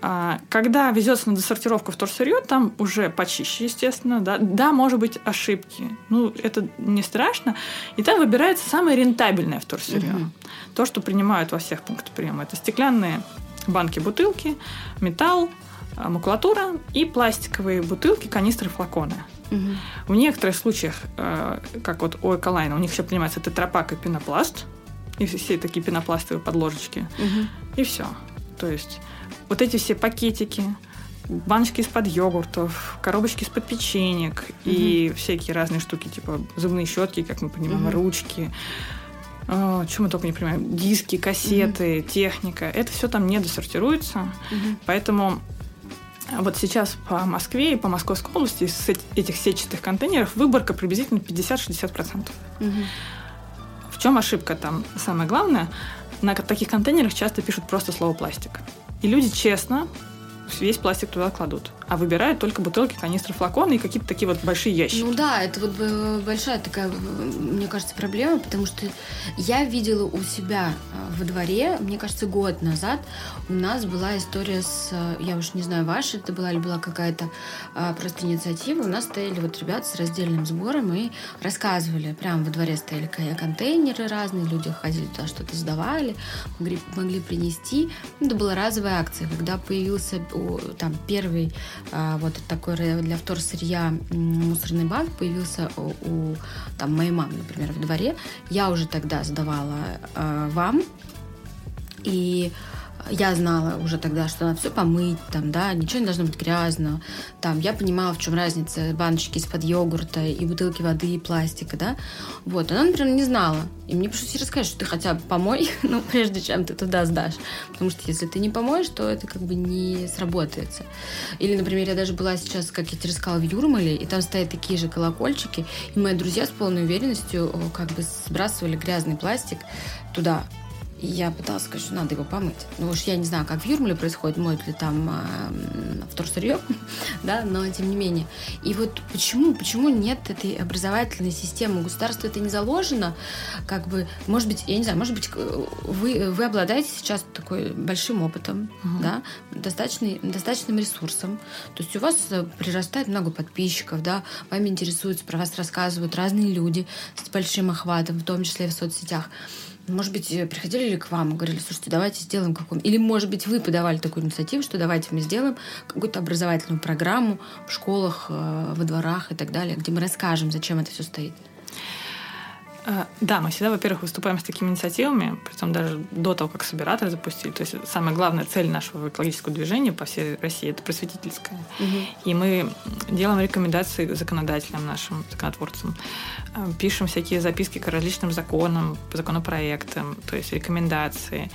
А, когда везется на досортировку вторсырье, там уже почище, естественно. Да, да, может быть ошибки. Ну, это не страшно. И там выбирается самое рентабельное вторсырье. Угу. То, что принимают во всех пунктах приема. Это стеклянные банки, бутылки, металл, а, макулатура и пластиковые бутылки, канистры, флаконы. Угу. В некоторых случаях, э, как вот у Эколайна, у них еще принимается тетрапак и пенопласт. И все такие пенопластовые подложечки. Угу. И все. То есть вот эти все пакетики, баночки из-под йогуртов, коробочки из-под печенек угу. и всякие разные штуки, типа зубные щетки, как мы понимаем, угу. ручки. Э, чем мы только не понимаем, диски, кассеты, угу. техника. Это все там не досортируется. Угу. Поэтому вот сейчас по Москве и по Московской области из этих сетчатых контейнеров выборка приблизительно 50-60%. Угу. В чем ошибка там? Самое главное, на таких контейнерах часто пишут просто слово пластик. И люди честно весь пластик туда кладут. А выбирают только бутылки, канистры, флаконы и какие-то такие вот большие ящики. Ну да, это вот э, большая такая, мне кажется, проблема, потому что я видела у себя э, во дворе, мне кажется, год назад у нас была история с, э, я уж не знаю, ваша это была или была какая-то просто инициатива, у нас стояли вот ребята с раздельным сбором и рассказывали, прямо во дворе стояли контейнеры разные, люди ходили туда что-то сдавали, могли, могли принести. Это была разовая акция, когда появился там первый а, вот такой для вторсырья мусорный банк появился у, там, моей мамы, например, в дворе. Я уже тогда сдавала э, вам. И я знала уже тогда, что надо все помыть, там, да, ничего не должно быть грязно. Там, я понимала, в чем разница баночки из-под йогурта и бутылки воды и пластика, да. Вот, она, например, не знала. И мне пришлось ей рассказать, что ты хотя бы помой, ну, прежде чем ты туда сдашь. Потому что если ты не помоешь, то это как бы не сработается. Или, например, я даже была сейчас, как я тебе рассказала, в Юрмале, и там стоят такие же колокольчики, и мои друзья с полной уверенностью как бы сбрасывали грязный пластик туда, и я пыталась сказать, что надо его помыть. Ну уж я не знаю, как в Юрмале происходит, моют ли там э, вторсырье, да, но тем не менее. И вот почему, почему нет этой образовательной системы? У государства это не заложено, как бы, может быть, я не знаю, может быть, вы, вы обладаете сейчас такой большим опытом, угу. да, достаточный, достаточным ресурсом. То есть у вас э, прирастает много подписчиков, да, вами интересуются, про вас рассказывают разные люди с большим охватом, в том числе и в соцсетях. Может быть, э, приходили ли к вам и говорили, слушайте, давайте сделаем какую Или, может быть, вы подавали такую инициативу, что давайте мы сделаем какую-то образовательную программу в школах, э, во дворах и так далее, где мы расскажем, зачем это все стоит. А, да, мы всегда, во-первых, выступаем с такими инициативами, притом даже до того, как собиратор запустили. То есть самая главная цель нашего экологического движения по всей России – это просветительская. Угу. И мы делаем рекомендации законодателям нашим, законотворцам, а, пишем всякие записки к различным законам, законопроектам, то есть рекомендации.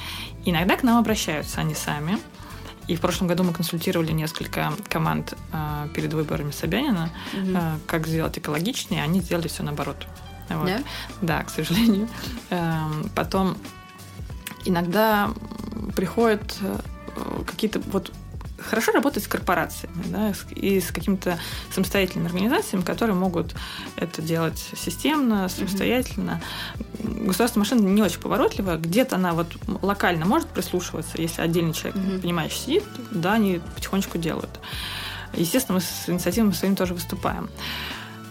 Иногда к нам обращаются они сами. И в прошлом году мы консультировали несколько команд э, перед выборами Собянина, угу. э, как сделать экологичнее, они сделали все наоборот. Вот. Да? Да, к сожалению. Эм, потом иногда приходят э, какие-то вот хорошо работать с корпорациями да, и с какими-то самостоятельными организациями, которые могут это делать системно, самостоятельно. Mm-hmm. Государственная машина не очень поворотливая. Где-то она вот локально может прислушиваться, если отдельный человек, mm-hmm. понимающий, сидит, да, они потихонечку делают. Естественно, мы с инициативами своими тоже выступаем.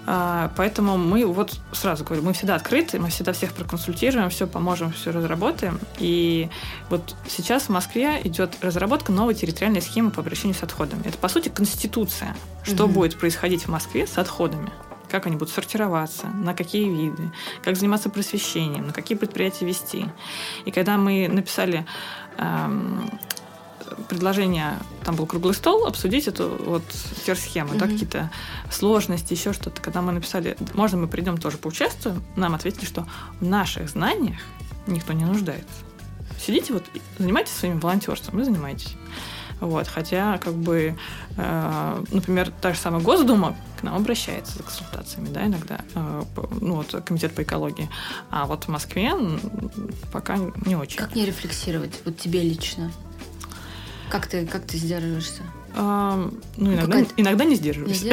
А, поэтому мы вот сразу говорю, мы всегда открыты, мы всегда всех проконсультируем, все поможем, все разработаем. И вот сейчас в Москве идет разработка новой территориальной схемы по обращению с отходами. Это, по сути, конституция. Что угу. будет происходить в Москве с отходами? Как они будут сортироваться, на какие виды, как заниматься просвещением, на какие предприятия вести. И когда мы написали эм, предложение, там был круглый стол, обсудить эту вот схему, mm-hmm. да, какие-то сложности, еще что-то. Когда мы написали, можно мы придем тоже поучаствуем, нам ответили, что в наших знаниях никто не нуждается. Сидите вот, занимайтесь своим волонтерством и занимайтесь. Вот, хотя, как бы, э, например, та же самая Госдума к нам обращается за консультациями, да, иногда, э, ну, вот комитет по экологии. А вот в Москве пока не очень. Как не рефлексировать, вот тебе лично? Как ты, как ты сдерживаешься? А, ну, иногда, Пока... иногда не сдерживаюсь. Не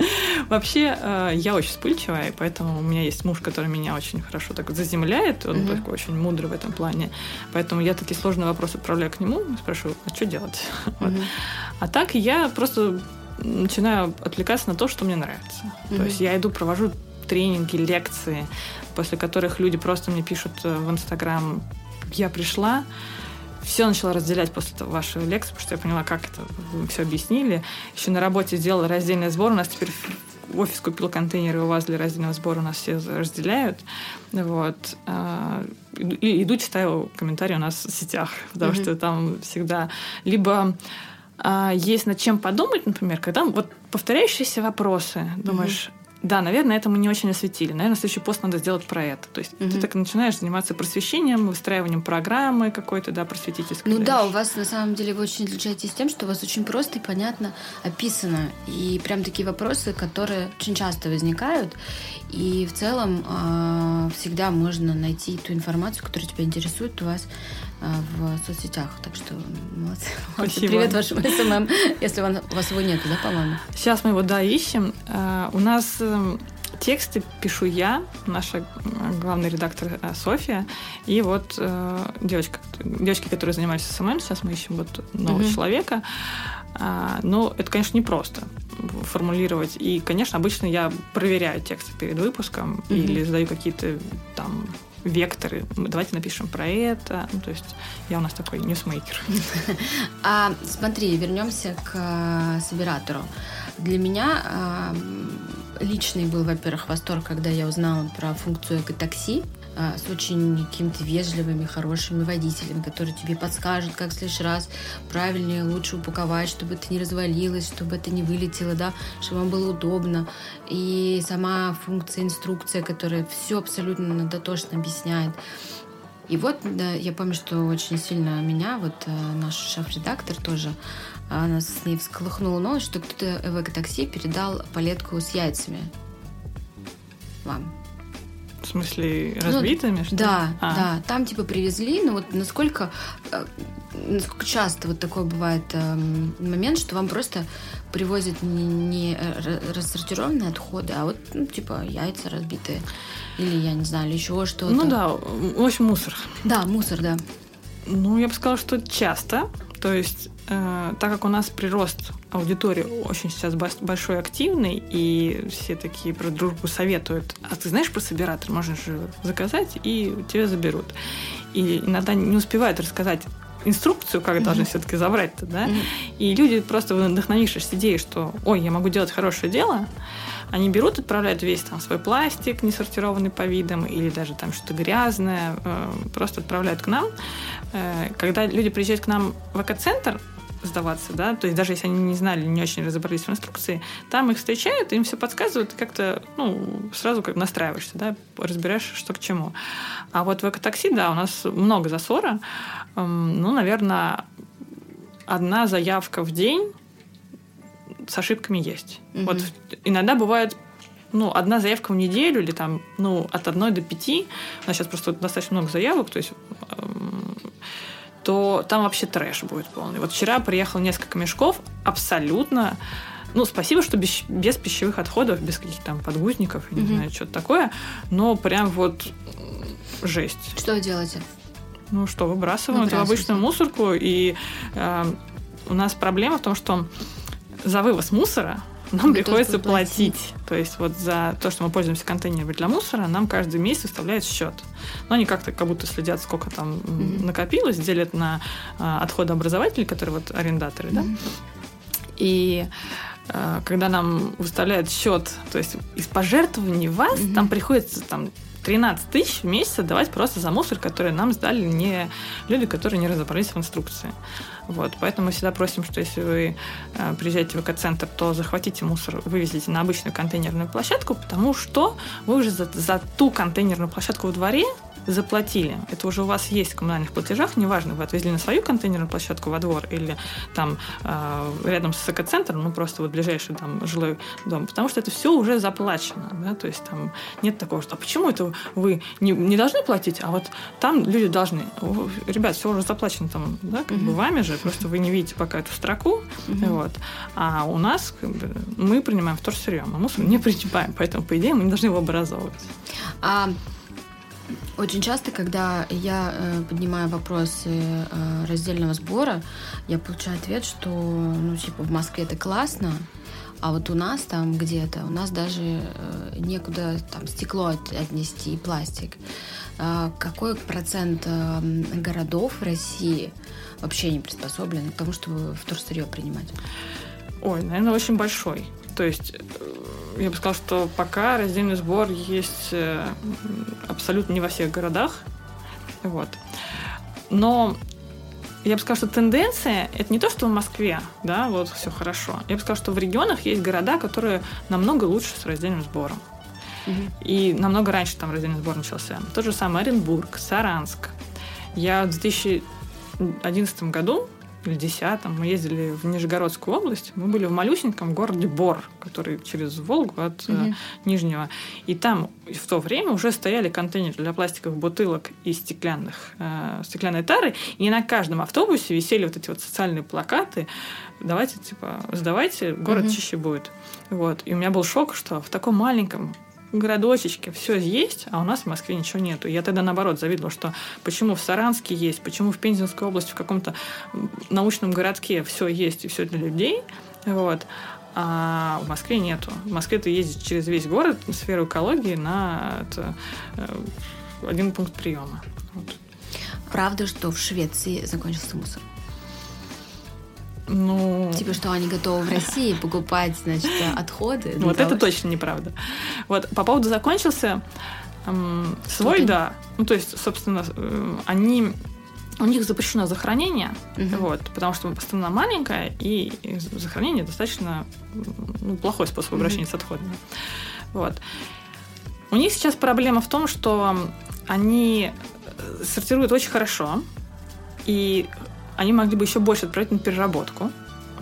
Вообще, э, я очень вспыльчивая, и поэтому у меня есть муж, который меня очень хорошо так заземляет. Он угу. такой очень мудрый в этом плане. Поэтому я такие сложные вопросы отправляю к нему и спрашиваю, а что делать? Угу. Вот. А так я просто начинаю отвлекаться на то, что мне нравится. Угу. То есть я иду, провожу тренинги, лекции, после которых люди просто мне пишут э, в Инстаграм, я пришла, все начала разделять после этого вашей лекции, потому что я поняла, как это вы все объяснили. Еще на работе сделала раздельный сбор. У нас теперь офис купил контейнеры, у вас для раздельного сбора у нас все разделяют. Вот. А, и иду, читаю комментарии у нас в сетях, потому mm-hmm. что там всегда либо а, есть над чем подумать, например, когда вот повторяющиеся вопросы, думаешь, mm-hmm да, наверное, это мы не очень осветили. Наверное, следующий пост надо сделать про это. То есть угу. ты так начинаешь заниматься просвещением, выстраиванием программы какой-то, да, просветительской. Ну да, у вас на самом деле вы очень отличаетесь тем, что у вас очень просто и понятно описано. И прям такие вопросы, которые очень часто возникают. И в целом э, всегда можно найти ту информацию, которая тебя интересует у вас в соцсетях. Так что молодцы. Спасибо. Привет вашему SMM, если у вас его нет, да, по-моему? Сейчас мы его, да, ищем. Э, у нас эм, тексты пишу я, наша главный редактор э, София, и вот э, девочка, девочки, которые занимаются SMM, сейчас мы ищем вот нового mm-hmm. человека. А, но это, конечно, не просто формулировать. И, конечно, обычно я проверяю тексты перед выпуском mm-hmm. или задаю какие-то там векторы. Давайте напишем про это. Ну, то есть я у нас такой ньюсмейкер. А смотри, вернемся к э, собиратору. Для меня э, личный был, во-первых, восторг, когда я узнала про функцию экотакси с очень какими-то вежливыми, хорошими водителями, которые тебе подскажут, как в следующий раз правильнее, лучше упаковать, чтобы это не развалилось, чтобы это не вылетело, да, чтобы вам было удобно. И сама функция, инструкция, которая все абсолютно дотошно объясняет. И вот да, я помню, что очень сильно меня, вот э, наш шеф-редактор тоже она с ней всколыхнула новость, что кто-то в экотакси передал палетку с яйцами вам. В смысле, разбитыми? Ну, что да, а. да. Там типа привезли, но вот насколько, э, насколько часто вот такой бывает э, момент, что вам просто привозят не, не рассортированные отходы, а вот, ну, типа, яйца разбитые. Или, я не знаю, или еще что-то. Ну да, в общем, мусор. Да, мусор, да. Ну, я бы сказала, что часто. То есть, э, так как у нас прирост аудитории очень сейчас большой, активный, и все такие про дружбу советуют, а ты знаешь про собиратор, можно же заказать, и тебя заберут. И иногда не успевают рассказать инструкцию, как mm-hmm. должны все-таки забрать-то, да? Mm-hmm. И люди просто вдохновившись идеей, что, ой, я могу делать хорошее дело, они берут, отправляют весь там свой пластик, не сортированный по видам, или даже там что-то грязное, э, просто отправляют к нам. Э, когда люди приезжают к нам в экоцентр, сдаваться, да, то есть даже если они не знали, не очень разобрались в инструкции, там их встречают, им все подсказывают, как-то, ну, сразу как настраиваешься, да, разбираешь, что к чему. А вот в экотакси, да, у нас много засора, ну, наверное, одна заявка в день с ошибками есть. Угу. Вот иногда бывает ну, одна заявка в неделю или там, ну, от одной до пяти, у нас сейчас просто достаточно много заявок, то есть эм, то там вообще трэш будет полный. Вот вчера приехал несколько мешков абсолютно ну, спасибо, что без, без пищевых отходов, без каких-то там подгузников, mm-hmm. не знаю, что-то такое, но прям вот жесть. Что делаете? Ну что, выбрасываем это в обычную мусорку, и э, у нас проблема в том, что за вывоз мусора нам Вы приходится платить. платить. То есть вот за то, что мы пользуемся контейнерами для мусора, нам каждый месяц выставляют счет. Но они как-то как будто следят, сколько там mm-hmm. накопилось, делят на а, отходообразователи, которые вот арендаторы, mm-hmm. да. И а, когда нам выставляют счет, то есть из пожертвований вас, mm-hmm. там приходится там 13 тысяч в месяц отдавать просто за мусор, который нам сдали не люди, которые не разобрались в инструкции. Вот, поэтому мы всегда просим, что если вы э, приезжаете в экоцентр, то захватите мусор, вывезите на обычную контейнерную площадку, потому что вы уже за, за ту контейнерную площадку во дворе заплатили. Это уже у вас есть в коммунальных платежах, неважно, вы отвезли на свою контейнерную площадку во двор или там э, рядом с экоцентром, ну просто вот ближайший там жилой дом, потому что это все уже заплачено, да, то есть там нет такого, что а почему это вы не, не должны платить, а вот там люди должны. Ребят, все уже заплачено там, да, как бы вами же, просто вы не видите пока эту строку, вот. А у нас как бы, мы принимаем вторсырье, а мусор не принимаем, поэтому, по идее, мы не должны его образовывать. А очень часто, когда я э, поднимаю вопросы э, раздельного сбора, я получаю ответ, что, ну, типа, в Москве это классно, а вот у нас там где-то, у нас даже э, некуда там стекло отнести и пластик. Э, какой процент э, городов России вообще не приспособлен к тому, чтобы вторсырье принимать? Ой, наверное, очень большой. То есть э, я бы сказала, что пока раздельный сбор есть э, абсолютно не во всех городах. Вот. Но я бы сказала, что тенденция это не то, что в Москве, да, вот все хорошо. Я бы сказала, что в регионах есть города, которые намного лучше с раздельным сбором. И намного раньше там раздельный сбор начался. Тот же самый Оренбург, Саранск. Я в 2011 году или 2010 мы ездили в Нижегородскую область. Мы были в малюсеньком городе Бор, который через Волгу от угу. Нижнего. И там в то время уже стояли контейнеры для пластиковых бутылок и стеклянных, э, стеклянной тары. И на каждом автобусе висели вот эти вот социальные плакаты. Давайте, типа, сдавайте, город угу. чище будет. Вот. И у меня был шок, что в таком маленьком городочечке все есть, а у нас в Москве ничего нету. Я тогда, наоборот, завидовала, что почему в Саранске есть, почему в Пензенской области, в каком-то научном городке все есть и все для людей, вот, а в Москве нету. В Москве ты ездишь через весь город на сферу экологии на это, э, один пункт приема. Вот. Правда, что в Швеции закончился мусор? Ну... Типа, что они готовы в России покупать, значит, отходы. Вот того, это точно неправда. Вот по поводу закончился эм, свой, да. Ну, то есть, собственно, э, они у них запрещено захоронение, угу. вот, потому что страна маленькая, и захоронение достаточно ну, плохой способ обращения угу. с отходами. Вот. У них сейчас проблема в том, что они э, сортируют очень хорошо, и они могли бы еще больше отправить на переработку.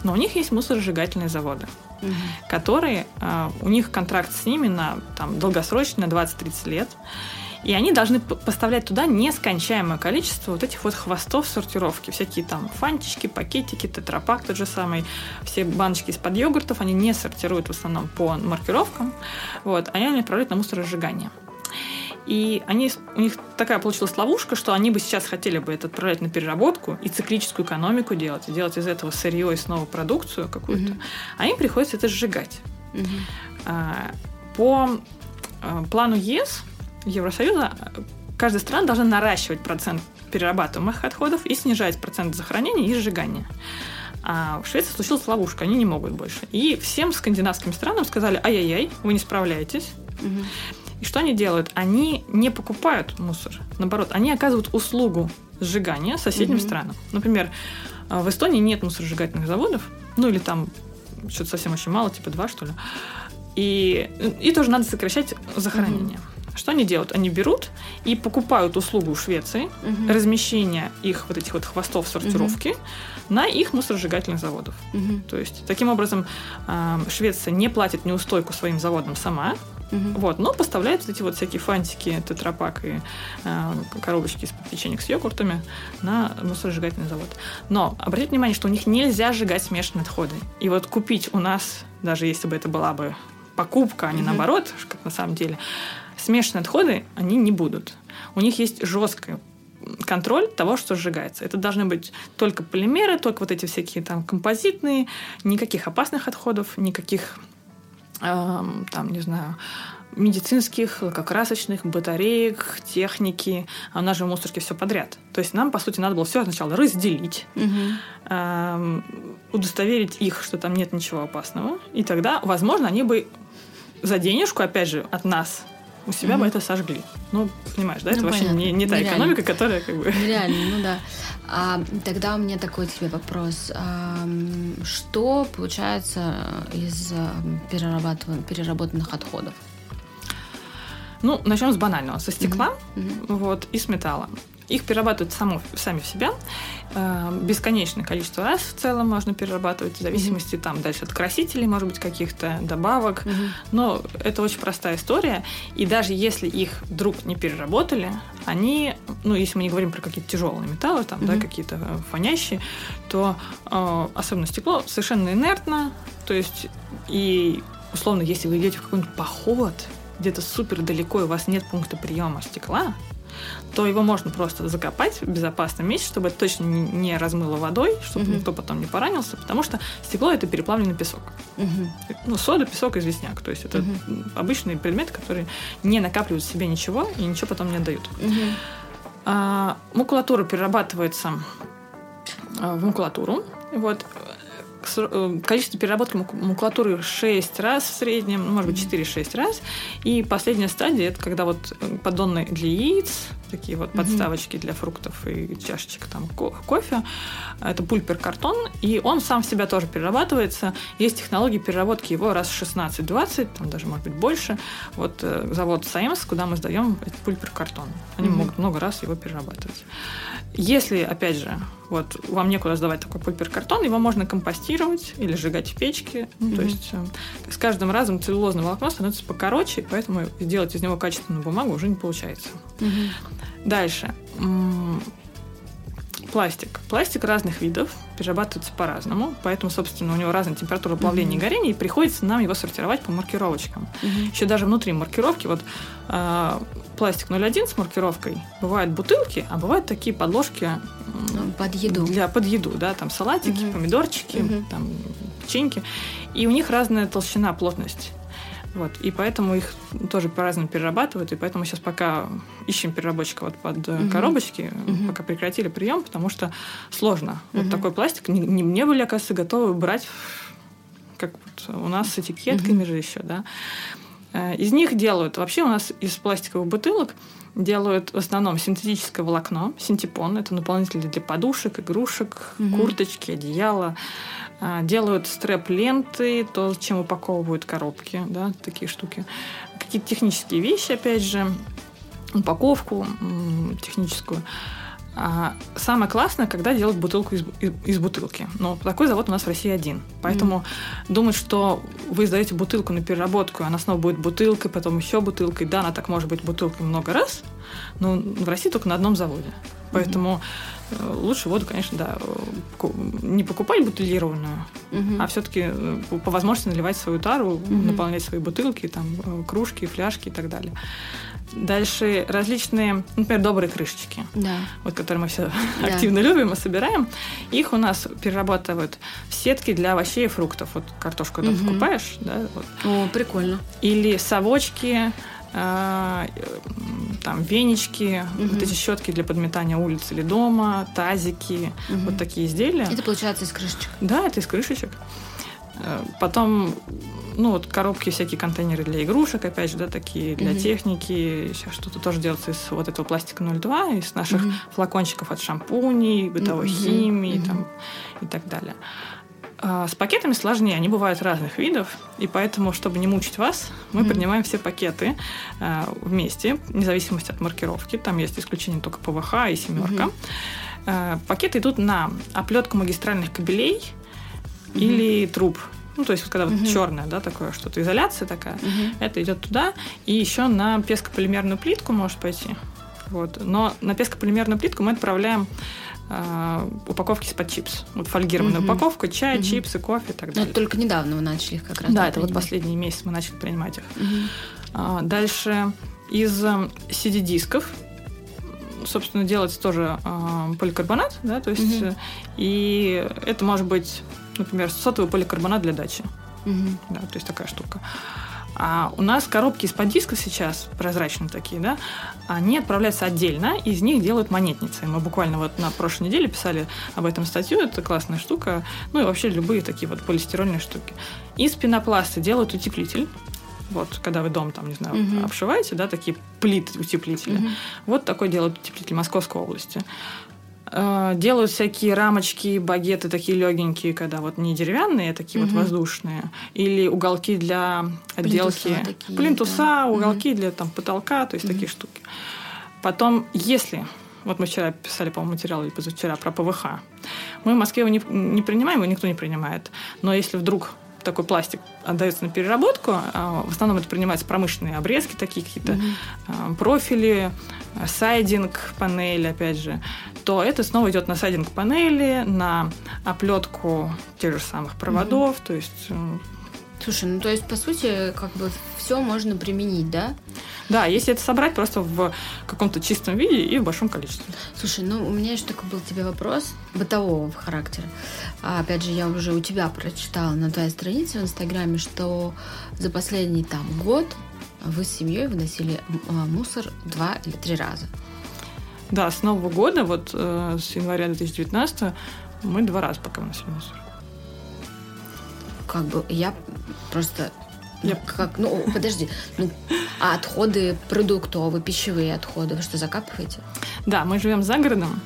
Но у них есть мусоросжигательные заводы, угу. которые, э, у них контракт с ними на там, долгосрочный, на 20-30 лет. И они должны поставлять туда нескончаемое количество вот этих вот хвостов сортировки. Всякие там фантички, пакетики, тетрапак тот же самый. Все баночки из-под йогуртов, они не сортируют в основном по маркировкам. Вот, а они отправляют на мусоросжигание. И они, у них такая получилась ловушка, что они бы сейчас хотели бы это отправлять на переработку и циклическую экономику делать, и делать из этого сырье и снова продукцию какую-то. Угу. А им приходится это сжигать. Угу. По а, плану ЕС, Евросоюза, каждая страна должна наращивать процент перерабатываемых отходов и снижать процент захоронения и сжигания. А в Швеции случилась ловушка, они не могут больше. И всем скандинавским странам сказали, ай-яй-яй, вы не справляетесь. Угу. Что они делают? Они не покупают мусор. Наоборот, они оказывают услугу сжигания соседним mm-hmm. странам. Например, э, в Эстонии нет мусоросжигательных заводов, ну или там что-то совсем очень мало, типа два, что ли. И, и тоже надо сокращать захоронение. Mm-hmm. Что они делают? Они берут и покупают услугу в Швеции, mm-hmm. размещение их вот этих вот хвостов сортировки mm-hmm. на их мусоросжигательных заводов. Mm-hmm. То есть, таким образом, э, Швеция не платит неустойку своим заводам сама, Угу. Вот, но поставляют вот эти вот всякие фантики, тетрапак и э, коробочки из печенек с йогуртами на мусоросжигательный завод. Но обратите внимание, что у них нельзя сжигать смешанные отходы. И вот купить у нас, даже если бы это была бы покупка, а не угу. наоборот, как на самом деле, смешанные отходы они не будут. У них есть жесткая контроль того, что сжигается. Это должны быть только полимеры, только вот эти всякие там композитные, никаких опасных отходов, никаких там, не знаю, медицинских, лакокрасочных, батареек, техники. А у нас же в мусорке все подряд. То есть нам, по сути, надо было все сначала разделить, угу. э, удостоверить их, что там нет ничего опасного. И тогда, возможно, они бы за денежку, опять же, от нас у себя mm бы это сожгли. Ну, понимаешь, да? Ну, это понятно. вообще не, не та Нереально. экономика, которая как бы... Нереально, ну да. А, тогда у меня такой тебе вопрос. А, что получается из переработанных отходов? Ну, начнем с банального. Со стекла mm-hmm. вот, и с металла. Их перерабатывают само, сами в себя. Э, бесконечное количество раз в целом можно перерабатывать, в зависимости mm-hmm. там дальше от красителей, может быть, каких-то добавок. Mm-hmm. Но это очень простая история. И даже если их вдруг не переработали, они, ну, если мы не говорим про какие-то тяжелые металлы, там, mm-hmm. да, какие-то э, фонящие, то э, особенно стекло совершенно инертно. То есть, и условно, если вы идете в какой-нибудь поход, где-то супер далеко, и у вас нет пункта приема стекла, то его можно просто закопать в безопасном месте, чтобы это точно не размыло водой, чтобы угу. никто потом не поранился, потому что стекло это переплавленный песок. Угу. Ну, сода, песок, известняк. То есть это угу. обычные предметы, которые не накапливают в себе ничего и ничего потом не отдают. Угу. А, макулатура перерабатывается а, в макулатуру. Вот количество переработки макулатуры 6 раз в среднем, ну, может быть, 4-6 раз. И последняя стадия – это когда вот э, поддоны для яиц, такие вот подставочки для фруктов и чашечек там кофе. Это пульпер-картон, и он сам в себя тоже перерабатывается. Есть технологии переработки его раз 16-20, там даже, может быть, больше. Вот э, завод Саимс, куда мы сдаем этот пульпер-картон. Они mm-hmm. могут много раз его перерабатывать. Если, опять же, вот вам некуда сдавать такой пульпер-картон, его можно компостировать или сжигать в печке. Ну, mm-hmm. То есть э, с каждым разом целлюлозное волокно становится покороче, поэтому сделать из него качественную бумагу уже не получается. Mm-hmm. Дальше. Пластик. Пластик разных видов перерабатывается по-разному, поэтому, собственно, у него разная температура плавления mm-hmm. и горения, и приходится нам его сортировать по маркировочкам. Mm-hmm. Еще даже внутри маркировки, вот э, пластик 0,1 с маркировкой, бывают бутылки, а бывают такие подложки под еду. Для под еду, да, там салатики, mm-hmm. помидорчики, mm-hmm. там печеньки, и у них разная толщина, плотность. Вот, и поэтому их тоже по-разному перерабатывают, и поэтому сейчас пока ищем переработчика вот под угу. коробочки, угу. пока прекратили прием, потому что сложно. Угу. Вот такой пластик не, не были, оказывается, готовы брать, как вот у нас с этикетками угу. же еще, да. Э, из них делают, вообще у нас из пластиковых бутылок делают в основном синтетическое волокно, синтепон, это наполнители для подушек, игрушек, угу. курточки, одеяла. А, делают стрэп-ленты, то, чем упаковывают коробки, да, такие штуки. Какие-то технические вещи, опять же, упаковку техническую. А самое классное, когда делают бутылку из, из, бутылки. Но такой завод у нас в России один. Поэтому mm. думать, что вы сдаете бутылку на переработку, она снова будет бутылкой, потом еще бутылкой. Да, она так может быть бутылкой много раз, но в России только на одном заводе. Поэтому mm-hmm. лучше воду, конечно, да, не покупать бутылированную, mm-hmm. а все-таки э, по возможности наливать свою тару, mm-hmm. наполнять свои бутылки, там, э, кружки, фляжки и так далее. Дальше различные, например, добрые крышечки, да. вот, которые мы все да. активно любим и собираем. Их у нас перерабатывают в сетки для овощей и фруктов. Вот картошку угу. покупаешь, да? Вот. О, прикольно. Или совочки, там венички, угу. вот эти щетки для подметания улиц или дома, тазики, угу. вот такие изделия. Это получается из крышечек? Да, это из крышечек. Э, потом, ну, вот коробки, всякие контейнеры для игрушек, опять же, да, такие для угу. техники. Сейчас что-то тоже делается из вот этого пластика 02, из наших угу. флакончиков от шампуней, бытовой угу. химии угу. Там, и так далее. А с пакетами сложнее, они бывают разных видов, и поэтому, чтобы не мучить вас, мы mm принимаем все пакеты э, вместе, вне зависимости от маркировки. Там есть исключение только ПВХ и семерка. mm Э, пакеты идут на оплетку магистральных кабелей, угу. или труб. Ну, то есть, вот когда угу. вот черное, да, такое что-то, изоляция такая, угу. это идет туда. И еще на пескополимерную плитку может пойти. Вот. Но на пескополимерную плитку мы отправляем э, упаковки из-под чипс. Вот фольгированная угу. упаковка, чай, угу. чипсы, кофе и так далее. Но только недавно вы начали их как раз. Да, это вот последний месяц мы начали принимать их. Угу. А, дальше из CD-дисков собственно, делается тоже э, поликарбонат, да, то есть, угу. и это может быть например, сотовый поликарбонат для дачи. Угу. Да, то есть такая штука. А у нас коробки из-под диска сейчас, прозрачные такие, да, они отправляются отдельно, из них делают монетницы. Мы буквально вот на прошлой неделе писали об этом статью, это классная штука. Ну и вообще любые такие вот полистирольные штуки. Из пенопласта делают утеплитель. Вот, когда вы дом, там, не знаю, угу. обшиваете, да, такие плиты утеплители. Угу. Вот такой делают утеплитель Московской области. Э, делают всякие рамочки, багеты такие легенькие, когда вот не деревянные, а такие угу. вот воздушные, или уголки для отделки плинтуса, такие, плинтуса да. уголки угу. для там потолка, то есть угу. такие штуки. Потом, если вот мы вчера писали, по-моему, материал или позавчера про ПВХ. Мы в Москве его не, не принимаем, его никто не принимает. Но если вдруг такой пластик отдается на переработку. А, в основном это принимаются промышленные обрезки, такие какие-то mm-hmm. профили, сайдинг панели, опять же, то это снова идет на сайдинг панели, на оплетку тех же самых проводов, mm-hmm. то есть Слушай, ну то есть, по сути, как бы все можно применить, да? Да, если это собрать просто в каком-то чистом виде и в большом количестве. Слушай, ну у меня еще такой был тебе вопрос бытового характера. А, опять же, я уже у тебя прочитала на твоей странице в Инстаграме, что за последний там год вы с семьей выносили а, мусор два или три раза. Да, с Нового года, вот э, с января 2019 мы два раза пока выносили мусор. как бы я просто ну, как, ну, подожди, ну, а отходы продуктовые, пищевые отходы, вы что, закапываете? Да, мы живем за городом,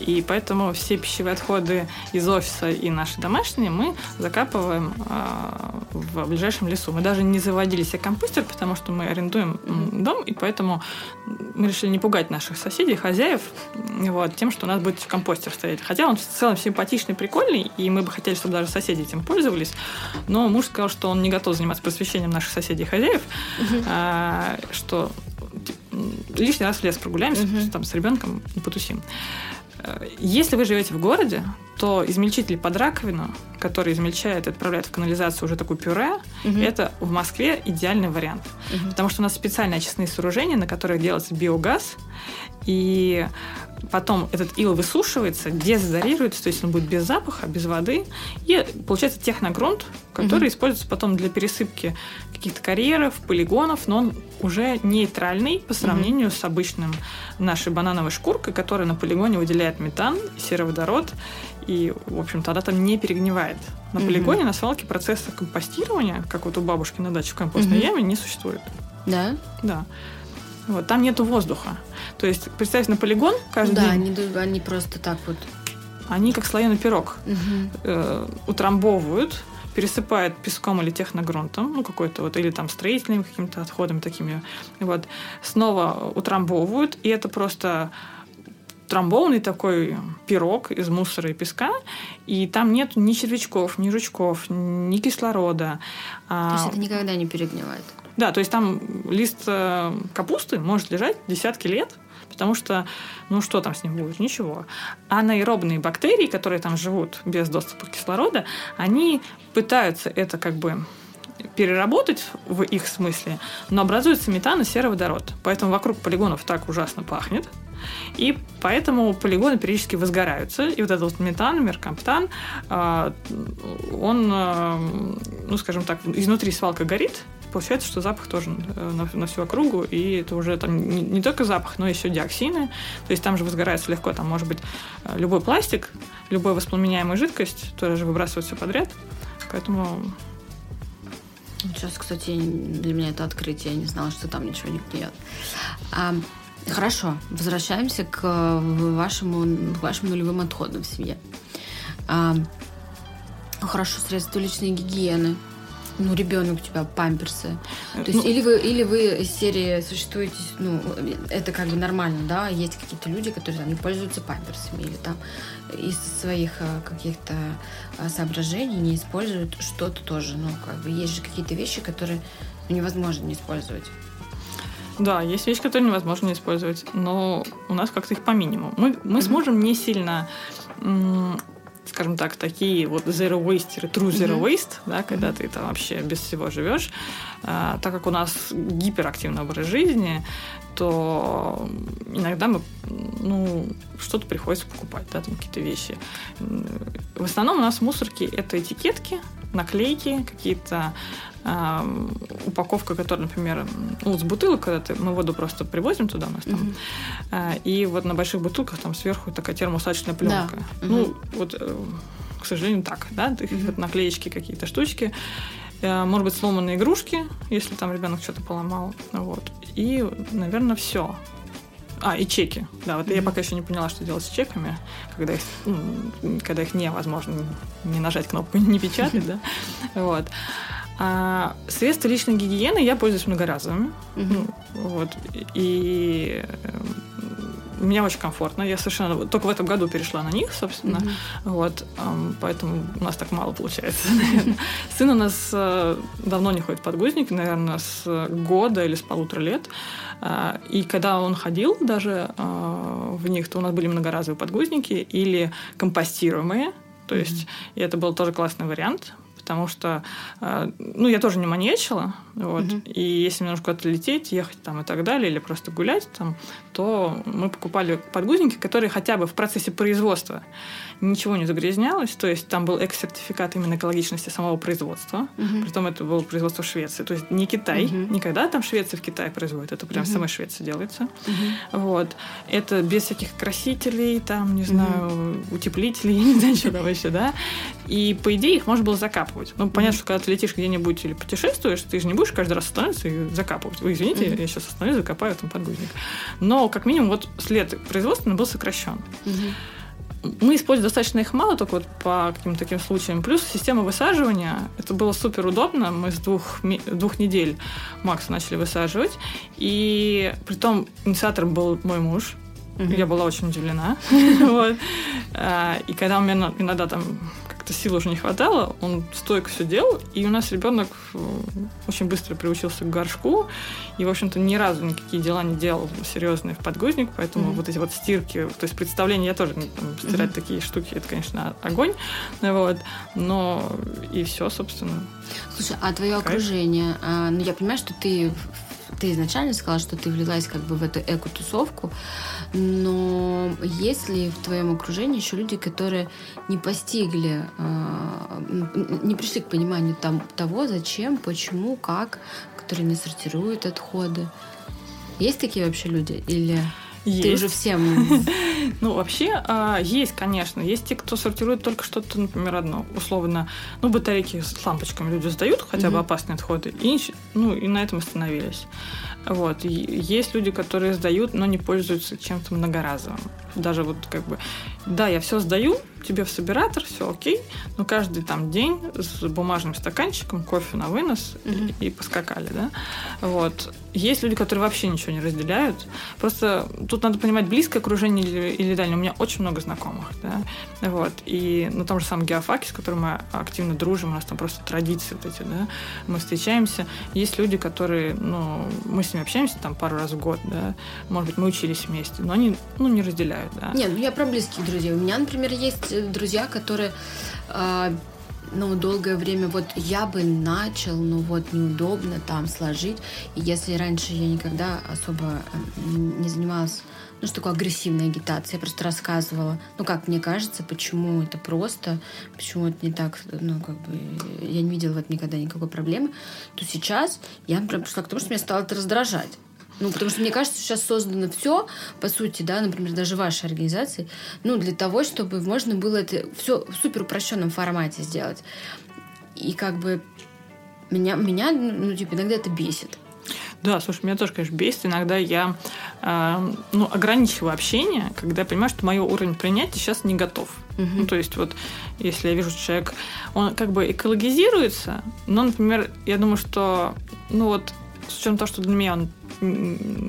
и поэтому все пищевые отходы из офиса и наши домашние мы закапываем э, в ближайшем лесу. Мы даже не заводили себе компостер, потому что мы арендуем дом, и поэтому мы решили не пугать наших соседей, хозяев, вот, тем, что у нас будет компостер стоять. Хотя он в целом симпатичный, прикольный, и мы бы хотели, чтобы даже соседи этим пользовались. Но муж сказал, что он не готов заниматься просвещением наших соседей и хозяев, mm-hmm. что лишний раз в лес прогуляемся, mm-hmm. там с ребенком потусим. Э, если вы живете в городе, то измельчитель под раковину, который измельчает и отправляет в канализацию уже такую пюре, угу. это в Москве идеальный вариант. Угу. Потому что у нас специальные очистные сооружения, на которых делается биогаз, и потом этот ил высушивается, дезодорируется, то есть он будет без запаха, без воды, и получается техногрунт, который угу. используется потом для пересыпки каких-то карьеров, полигонов, но он уже нейтральный по сравнению угу. с обычным нашей банановой шкуркой, которая на полигоне выделяет метан, сероводород, и, в общем, тогда там не перегнивает. На полигоне, угу. на свалке процесса компостирования, как вот у бабушки на даче в компостной угу. яме, не существует. Да? Да. Вот, там нету воздуха. То есть, представьте, на полигон каждый да, день... Да, они, они просто так вот... Они как слоеный пирог. Угу. Э, утрамбовывают, пересыпают песком или техногрунтом, ну, какой-то вот, или там строительными какими-то отходами такими. Вот. Снова утрамбовывают, и это просто трамбованный такой пирог из мусора и песка, и там нет ни червячков, ни жучков, ни кислорода. То есть это никогда не перегнивает? Да, то есть там лист э, капусты может лежать десятки лет, потому что, ну что там с ним будет? Ничего. А анаэробные бактерии, которые там живут без доступа кислорода, они пытаются это как бы переработать в их смысле, но образуется метан и сероводород. Поэтому вокруг полигонов так ужасно пахнет. И поэтому полигоны периодически возгораются. И вот этот вот метан, меркамптан, а, он, а, ну, скажем так, изнутри свалка горит, получается, что запах тоже э, на, на всю округу, и это уже там не, не только запах, но еще диоксины. То есть там же возгорается легко, там может быть э, любой пластик, любая воспламеняемая жидкость, тоже выбрасывать все подряд. Поэтому Сейчас, кстати, для меня это открытие. Я не знала, что там ничего не гниет. А, хорошо, возвращаемся к вашему, к вашим нулевым отходам в семье. А, хорошо, средства личной гигиены ну, ребенок у тебя памперсы. То есть, ну, или вы, или вы из серии существуете, ну, это как бы нормально, да, есть какие-то люди, которые там не пользуются памперсами, или там из своих а, каких-то а, соображений не используют что-то тоже. Ну, как бы есть же какие-то вещи, которые невозможно не использовать. Да, есть вещи, которые невозможно не использовать, но у нас как-то их по минимуму. Мы, мы mm-hmm. с мужем не сильно скажем так, такие вот zero waste, true zero mm-hmm. waste, да, когда mm-hmm. ты там вообще без всего живешь, а, так как у нас гиперактивный образ жизни, то иногда мы, ну, что-то приходится покупать, да, там какие-то вещи. В основном у нас мусорки это этикетки, наклейки, какие-то э, упаковка, которая, например, ну, с бутылок, когда ты, мы воду просто привозим туда, у нас там, mm-hmm. и вот на больших бутылках там сверху такая термоусадочная пленка. Да. Mm-hmm. Ну, вот, э, к сожалению, так, да, mm-hmm. вот наклеечки какие-то штучки, э, может быть, сломанные игрушки, если там ребенок что-то поломал, вот, и, наверное, все. А, и чеки. Да, вот mm-hmm. я пока еще не поняла, что делать с чеками, когда их, ну, когда их невозможно не нажать кнопку, не печатать, да. Вот. А средства личной гигиены я пользуюсь многоразовыми. Mm-hmm. Вот. И меня очень комфортно. Я совершенно только в этом году перешла на них, собственно. Mm-hmm. Вот, поэтому у нас так мало получается. Сын у нас э, давно не ходит в подгузники, наверное, с года или с полутора лет. А, и когда он ходил даже а, в них, то у нас были многоразовые подгузники или компостируемые. То есть, mm-hmm. и это был тоже классный вариант, потому что, а, ну, я тоже не маньячила, вот, mm-hmm. и если мне нужно куда-то лететь, ехать там и так далее, или просто гулять там, то мы покупали подгузники, которые хотя бы в процессе производства ничего не загрязнялось, то есть там был экс-сертификат именно экологичности самого производства, угу. притом это было производство в Швеции, то есть не Китай, угу. никогда там Швеция в Китае производит, это прям угу. самой Швеции делается. Угу. Вот. Это без всяких красителей, там, не знаю, угу. утеплителей, я не знаю, что там еще, да. И, по идее, их можно было закапывать закапывать. Ну, понятно, что когда ты летишь где-нибудь или путешествуешь, ты же не будешь каждый раз останавливаться и закапывать. Вы извините, mm-hmm. я сейчас остановлюсь, закопаю там подгузник. Но, как минимум, вот след производственный был сокращен. Mm-hmm мы используем достаточно их мало, только вот по каким-то таким случаям. Плюс система высаживания, это было супер удобно. Мы с двух, двух недель Макс начали высаживать. И при том инициатором был мой муж. Mm-hmm. Я была очень удивлена. вот. А, и когда у меня иногда там как-то сил уже не хватало, он стойко все делал, и у нас ребенок э, очень быстро приучился к горшку, и, в общем-то, ни разу никакие дела не делал серьезные в подгузник, поэтому mm-hmm. вот эти вот стирки, то есть представление я тоже, там, стирать mm-hmm. такие штуки, это, конечно, огонь, вот, но и все, собственно. Слушай, а твое Кайф. окружение, а, ну, я понимаю, что ты ты изначально сказала, что ты влилась как бы в эту эко-тусовку, но есть ли в твоем окружении еще люди, которые не постигли, а, не пришли к пониманию там, того, зачем, почему, как, которые не сортируют отходы? Есть такие вообще люди? Или есть. Ты уже всем... Ну, вообще, а, есть, конечно. Есть те, кто сортирует только что-то, например, одно. Условно, ну, батарейки с лампочками люди сдают, хотя бы опасные отходы, и, ну, и на этом остановились. Вот. Есть люди, которые сдают, но не пользуются чем-то многоразовым. Даже вот как бы, да, я все сдаю, тебе в собиратор, все окей, но каждый там день с бумажным стаканчиком, кофе на вынос mm-hmm. и, и поскакали, да. Вот. Есть люди, которые вообще ничего не разделяют. Просто тут надо понимать, близкое окружение или, или дальнее. У меня очень много знакомых, да. Вот. И на том же самом геофаке, с которым мы активно дружим, у нас там просто традиции вот эти, да. Мы встречаемся. Есть люди, которые, ну, мы с ними общаемся там пару раз в год, да. Может быть, мы учились вместе, но они, ну, не разделяют, да. Нет, ну я про близких друзей. У меня, например, есть э, друзья, которые э, ну, долгое время вот я бы начал, но вот неудобно там сложить. И если раньше я никогда особо не занималась, ну, что такое агрессивная агитация, я просто рассказывала, ну, как мне кажется, почему это просто, почему это не так, ну, как бы, я не видела в этом никогда никакой проблемы, то сейчас я пришла к тому, что меня стало это раздражать. Ну, потому что мне кажется, сейчас создано все, по сути, да, например, даже вашей организации, ну, для того, чтобы можно было это все в супер упрощенном формате сделать. И как бы меня, меня ну, типа, иногда это бесит. Да, слушай, меня тоже, конечно, бесит. Иногда я э, ну, ограничиваю общение, когда я понимаю, что мой уровень принятия сейчас не готов. Угу. Ну, то есть, вот если я вижу, что человек, он как бы экологизируется, но, например, я думаю, что, ну вот, с учетом того, что для меня он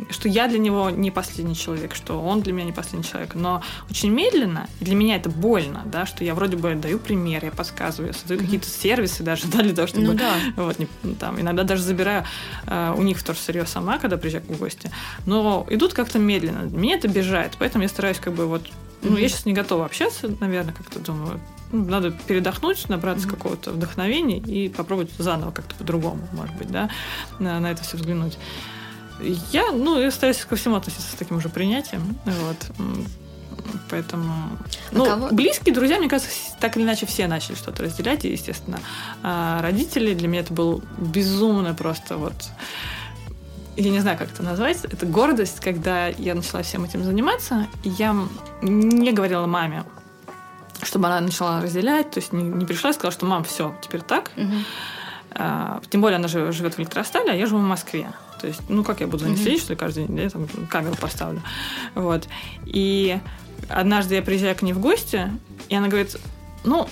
что я для него не последний человек, что он для меня не последний человек. Но очень медленно, для меня это больно, да, что я вроде бы даю пример, я подсказываю, я создаю mm-hmm. какие-то сервисы даже, да, для того, чтобы... Ну, да. вот, не, там, иногда даже забираю э, у них тоже сырье сама, когда приезжаю в гости. Но идут как-то медленно. Меня это обижает, поэтому я стараюсь как бы вот... Ну, mm-hmm. я сейчас не готова общаться, наверное, как-то думаю, ну, надо передохнуть, набраться mm-hmm. какого-то вдохновения и попробовать заново как-то по-другому, может быть, да, на, на это все взглянуть. Я, ну, я стараюсь ко всему относиться с таким уже принятием. Вот. Поэтому... А ну, кого? близкие друзья, мне кажется, так или иначе все начали что-то разделять. И, естественно, а родители для меня это был безумно просто вот я не знаю, как это назвать, это гордость, когда я начала всем этим заниматься, я не говорила маме, чтобы она начала разделять, то есть не, не пришла и сказала, что мам, все, теперь так. Угу. А, тем более она живет в Электростале, а я живу в Москве. То есть, ну как я буду за ней следить, что ли, каждый день, да, я там камеру поставлю. Вот. И однажды я приезжаю к ней в гости, и она говорит, ну,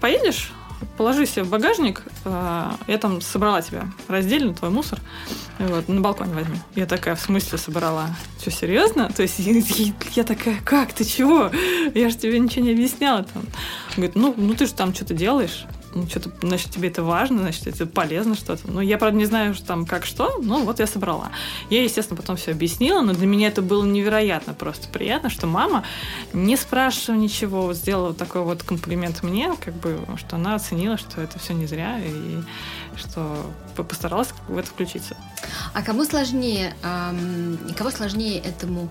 поедешь, положи себе в багажник, а, я там собрала тебя раздельно, твой мусор, вот, на балконе возьми. Я такая, в смысле собрала? Что, серьезно? То есть я такая, как, ты чего? Я же тебе ничего не объясняла там. Говорит, ну, ну ты же там что-то делаешь ну, что-то, значит, тебе это важно, значит, это полезно что-то. Ну, я, правда, не знаю, что там как что, но вот я собрала. Я, естественно, потом все объяснила, но для меня это было невероятно просто приятно, что мама, не спрашивая ничего, сделала вот такой вот комплимент мне, как бы, что она оценила, что это все не зря, и что постаралась в это включиться. А кому сложнее, эм, кого сложнее этому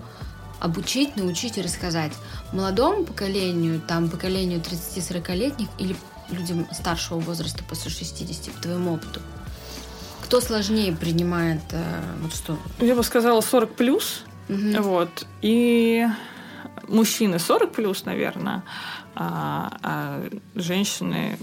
обучить, научить и рассказать? Молодому поколению, там, поколению 30-40-летних или людям старшего возраста после 60, по твоему опыту? Кто сложнее принимает э, вот что? Я бы сказала 40 плюс. Угу. Вот. И мужчины 40 плюс, наверное, а, а женщины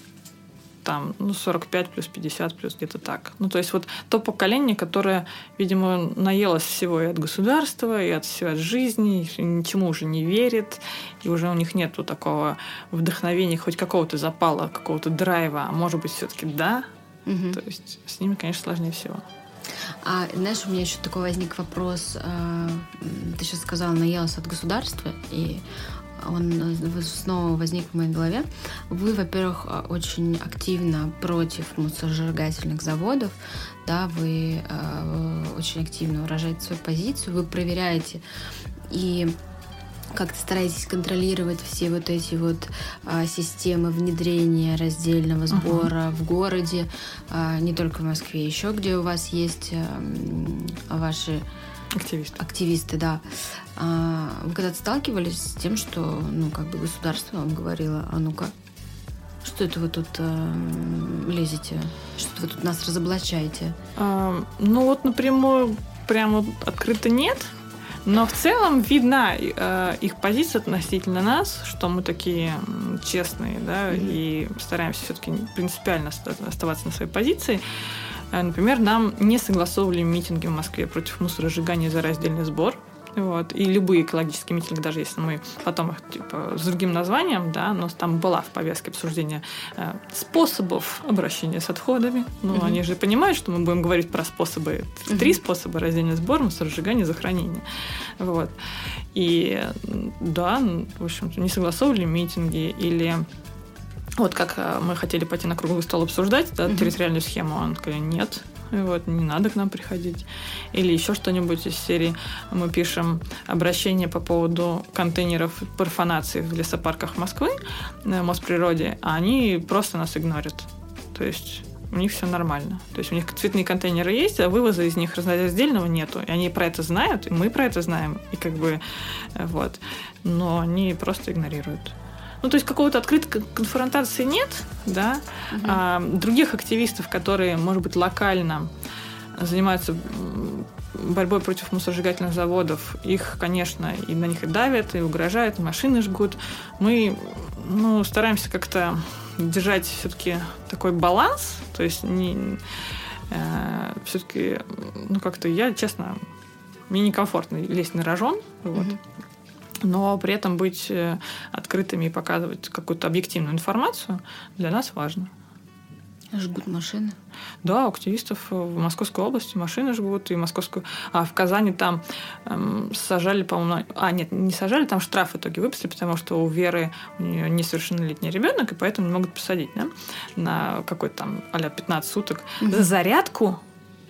там ну, 45 плюс 50 плюс где-то так. Ну, то есть вот то поколение, которое, видимо, наелось всего и от государства, и от всего от жизни, и ничему уже не верит, и уже у них нету такого вдохновения, хоть какого-то запала, какого-то драйва, а может быть, все-таки да. Угу. То есть с ними, конечно, сложнее всего. А знаешь, у меня еще такой возник вопрос. А, ты сейчас сказала, наелась от государства, и он снова возник в моей голове. Вы, во-первых, очень активно против мусоросжигательных заводов, да, вы э, очень активно выражаете свою позицию, вы проверяете и как-то стараетесь контролировать все вот эти вот а, системы внедрения раздельного сбора uh-huh. в городе, а, не только в Москве, еще где у вас есть а, ваши активисты. Активисты, да. А, вы когда-то сталкивались с тем, что, ну, как бы государство вам говорило, а ну-ка, что это вы тут э, лезете? Что вы тут нас разоблачаете? А, ну вот напрямую прямо открыто нет. Но в целом видна э, их позиция относительно нас, что мы такие честные, да, mm-hmm. и стараемся все-таки принципиально оставаться на своей позиции. Э, например, нам не согласовывали митинги в Москве против мусоросжигания за раздельный сбор. Вот. И любые экологические митинги, даже если мы потом их типа, с другим названием, да, но там была в повестке обсуждения э, способов обращения с отходами. Ну, угу. они же понимают, что мы будем говорить про способы. Угу. Три способа раздельный сбор, мусоросжигание, захоронение. Вот. И да, в общем-то, не согласовывали митинги или вот как э, мы хотели пойти на круглый стол обсуждать да, угу. территориальную схему, он сказал, нет, вот, не надо к нам приходить. Или еще что-нибудь из серии. Мы пишем обращение по поводу контейнеров профанации в лесопарках Москвы, на Мосприроде, а они просто нас игнорят. То есть у них все нормально. То есть у них цветные контейнеры есть, а вывоза из них раздельного нету. И они про это знают, и мы про это знаем. И как бы э, вот. Но они просто игнорируют. Ну, то есть какого-то открытой конфронтации нет, да. Угу. А, других активистов, которые, может быть, локально занимаются борьбой против мусоросжигательных заводов, их, конечно, и на них и давят, и угрожают, и машины жгут. Мы ну, стараемся как-то держать все-таки такой баланс, то есть не, э, все-таки, ну, как-то я, честно, мне некомфортно лезть на рожон, вот. Угу но при этом быть э, открытыми и показывать какую-то объективную информацию для нас важно. Жгут машины? Да, у активистов в Московской области машины жгут, и Московскую... А в Казани там эм, сажали, по-моему... А, нет, не сажали, там штраф в итоге выписали, потому что у Веры у нее несовершеннолетний ребенок, и поэтому не могут посадить, да, на какой-то там а 15 суток за зарядку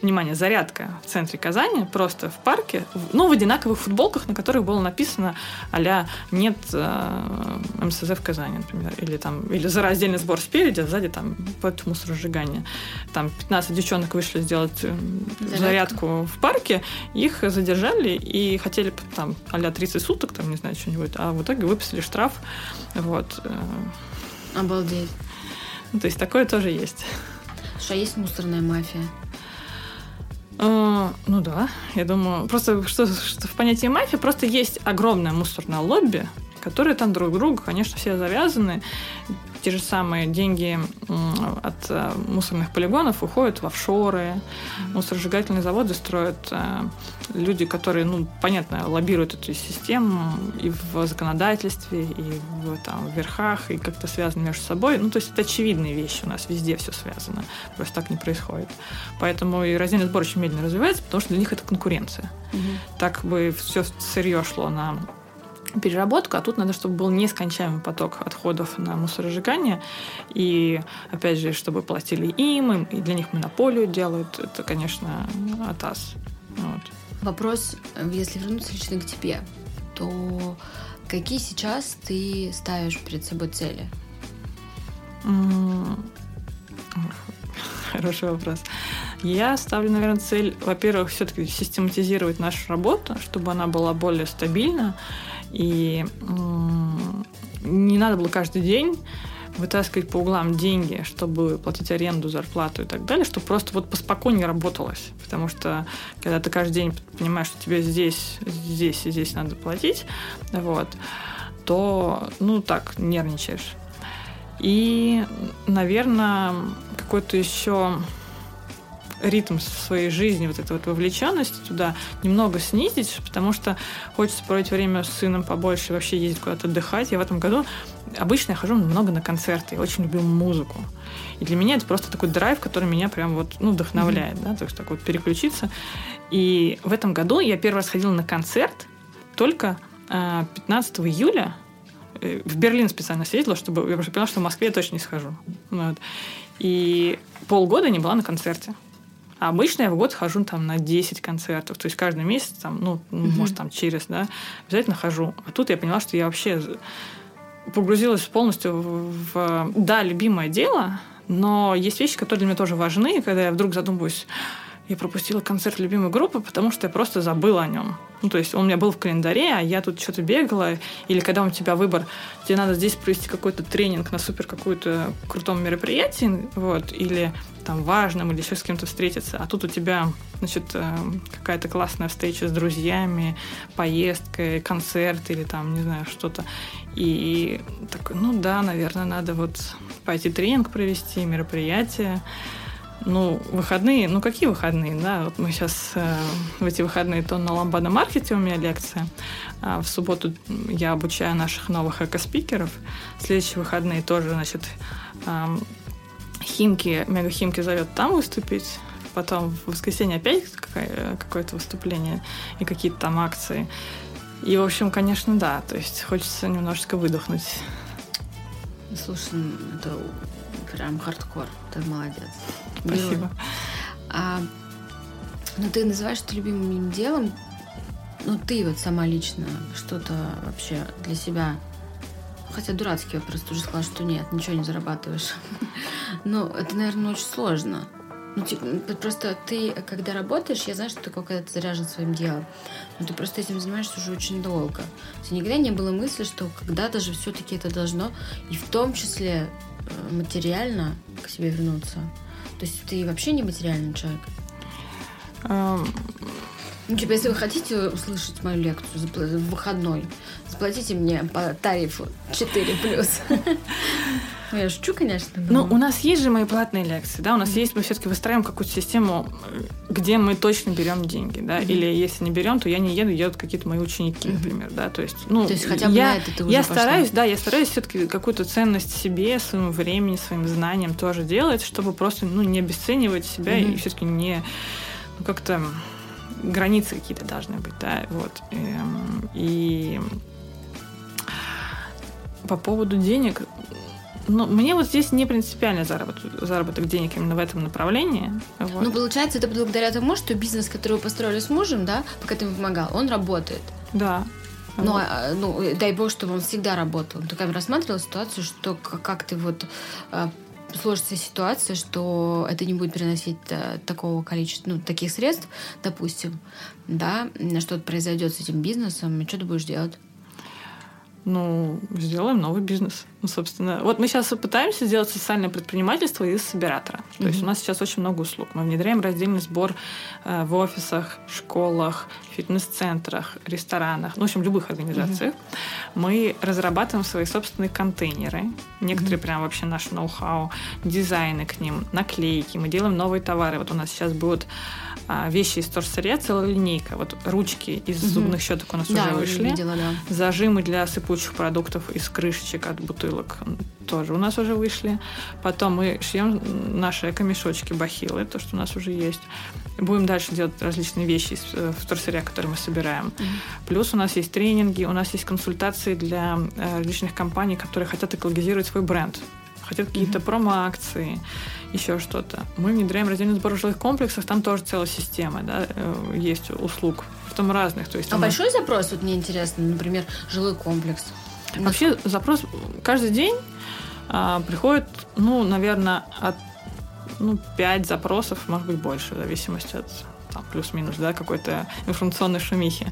внимание, зарядка в центре Казани, просто в парке, ну, в одинаковых футболках, на которых было написано а «нет э, МСЗ в Казани», например, или там, или за раздельный сбор спереди, а сзади там под мусоросжигание. Там 15 девчонок вышли сделать э, зарядку, зарядку в парке, их задержали и хотели там а 30 суток, там, не знаю, что-нибудь, а в итоге выписали штраф, вот. Э. Обалдеть. Ну, то есть такое тоже есть. Что есть мусорная мафия? А, ну да, я думаю, просто что, что в понятии мафия просто есть огромное мусорное лобби, которые там друг другу, конечно, все завязаны. Те же самые деньги от э, мусорных полигонов уходят в офшоры. Мусоросжигательные заводы строят э, люди, которые, ну, понятно, лоббируют эту систему и в законодательстве, и в, там, в верхах, и как-то связаны между собой. Ну, то есть это очевидные вещи у нас, везде все связано. Просто так не происходит. Поэтому и раздельный сбор очень медленно развивается, потому что для них это конкуренция. Угу. Так бы все сырье шло на переработку, а тут надо, чтобы был нескончаемый поток отходов на мусоросжигание. И, опять же, чтобы платили им, и для них монополию делают. Это, конечно, АТАС. Вот. Вопрос, если вернуться лично к тебе, то какие сейчас ты ставишь перед собой цели? Хороший вопрос. Я ставлю, наверное, цель, во-первых, все-таки систематизировать нашу работу, чтобы она была более стабильна и не надо было каждый день вытаскивать по углам деньги, чтобы платить аренду, зарплату и так далее, чтобы просто вот поспокойнее работалось. Потому что когда ты каждый день понимаешь, что тебе здесь, здесь и здесь надо платить, вот, то, ну, так, нервничаешь. И, наверное, какой-то еще ритм своей жизни, вот эта вот вовлеченность туда немного снизить, потому что хочется проводить время с сыном побольше, вообще ездить куда-то отдыхать. Я в этом году обычно я хожу много на концерты, я очень люблю музыку. И для меня это просто такой драйв, который меня прям вот, ну, вдохновляет, mm-hmm. да, то есть так вот переключиться. И в этом году я первый раз ходила на концерт только 15 э, июля э, в Берлин специально съездила, чтобы я уже поняла, что в Москве я точно не схожу. Вот. И полгода не была на концерте. А обычно я в год хожу там на 10 концертов. То есть каждый месяц, там, ну, mm-hmm. может, там через, да, обязательно хожу. А тут я поняла, что я вообще погрузилась полностью в, в да, любимое дело, но есть вещи, которые для меня тоже важны, когда я вдруг задумываюсь, я пропустила концерт любимой группы, потому что я просто забыла о нем. Ну, то есть он у меня был в календаре, а я тут что-то бегала. Или когда у тебя выбор, тебе надо здесь провести какой-то тренинг на супер какую-то крутом мероприятии, вот, или там важным, или еще с кем-то встретиться. А тут у тебя, значит, э, какая-то классная встреча с друзьями, поездка, концерт или там, не знаю, что-то. И такой, ну да, наверное, надо вот пойти тренинг провести, мероприятие. Ну, выходные, ну какие выходные, да? Вот мы сейчас э, в эти выходные то на ламбада маркете у меня лекция, а в субботу я обучаю наших новых эко-спикеров. Следующие выходные тоже, значит, э, Химки, Мега Химки зовет там выступить. Потом в воскресенье опять какое-то выступление и какие-то там акции. И, в общем, конечно, да. То есть хочется немножечко выдохнуть. Слушай, это прям хардкор. Ты молодец. Спасибо. А, ну, ты называешь это любимым делом. Ну, ты вот сама лично что-то вообще для себя Хотя дурацкий вопрос, ты уже сказала, что нет, ничего не зарабатываешь. Но это, наверное, очень сложно. Ну, типа, просто ты, когда работаешь, я знаю, что ты когда ты заряжен своим делом. Но ты просто этим занимаешься уже очень долго. У никогда не было мысли, что когда-то же все-таки это должно, и в том числе э, материально к себе вернуться. То есть ты вообще не материальный человек? Ну, типа, если вы хотите услышать мою лекцию в выходной, заплатите мне по тарифу 4 плюс. Ну, я шучу, конечно. Но... Ну, у нас есть же мои платные лекции, да, у нас mm-hmm. есть, мы все-таки выстраиваем какую-то систему, где мы точно берем деньги, да, mm-hmm. или если не берем, то я не еду, едут какие-то мои ученики, mm-hmm. например, да, то есть, ну, то есть хотя бы я, на это ты уже я пошла. стараюсь, да, я стараюсь все-таки какую-то ценность себе, своему времени, своим знаниям тоже делать, чтобы просто, ну, не обесценивать себя mm-hmm. и все-таки не, ну, как-то границы какие-то должны быть, да, вот. Эм, и по поводу денег, ну, мне вот здесь не принципиально заработок, заработок денег именно в этом направлении. Вот. Ну, получается, это благодаря тому, что бизнес, который вы построили с мужем, да, пока ты ему помогал, он работает. Да. Ну, вот. а, ну, дай бог, чтобы он всегда работал. Ты как рассматривала ситуацию, что как ты вот а, сложится ситуация, что это не будет приносить а, такого количества, ну, таких средств, допустим, да, что-то произойдет с этим бизнесом, и что ты будешь делать? Ну, сделаем новый бизнес. Ну, собственно, вот мы сейчас пытаемся сделать социальное предпринимательство из собиратора. Mm-hmm. То есть у нас сейчас очень много услуг. Мы внедряем раздельный сбор э, в офисах, школах, фитнес-центрах, ресторанах, ну, в общем, любых организациях. Mm-hmm. Мы разрабатываем свои собственные контейнеры. Некоторые mm-hmm. прям вообще наш ноу-хау, дизайны к ним, наклейки. Мы делаем новые товары. Вот у нас сейчас будут а, вещи из торсыря, целая линейка. Вот ручки из угу. зубных щеток у нас да, уже вышли. Видела, да. Зажимы для сыпучих продуктов из крышечек от бутылок тоже у нас уже вышли. Потом мы шьем наши эко-мешочки, бахилы, то, что у нас уже есть. Будем дальше делать различные вещи из э, вторсыря, которые мы собираем. mm Плюс у нас есть тренинги, у нас есть консультации для э, различных компаний, которые хотят экологизировать свой бренд хотят какие-то mm-hmm. промо-акции, еще что-то. Мы внедряем раздельный сбор жилых комплексах, там тоже целая система, да, э, есть услуг, там разных. То есть, а большой запрос, вот мне интересно, например, жилой комплекс? Вообще запрос каждый день а, приходит, ну, наверное, от ну, 5 запросов, может быть, больше, в зависимости от там, плюс-минус, да, какой-то информационной шумихи.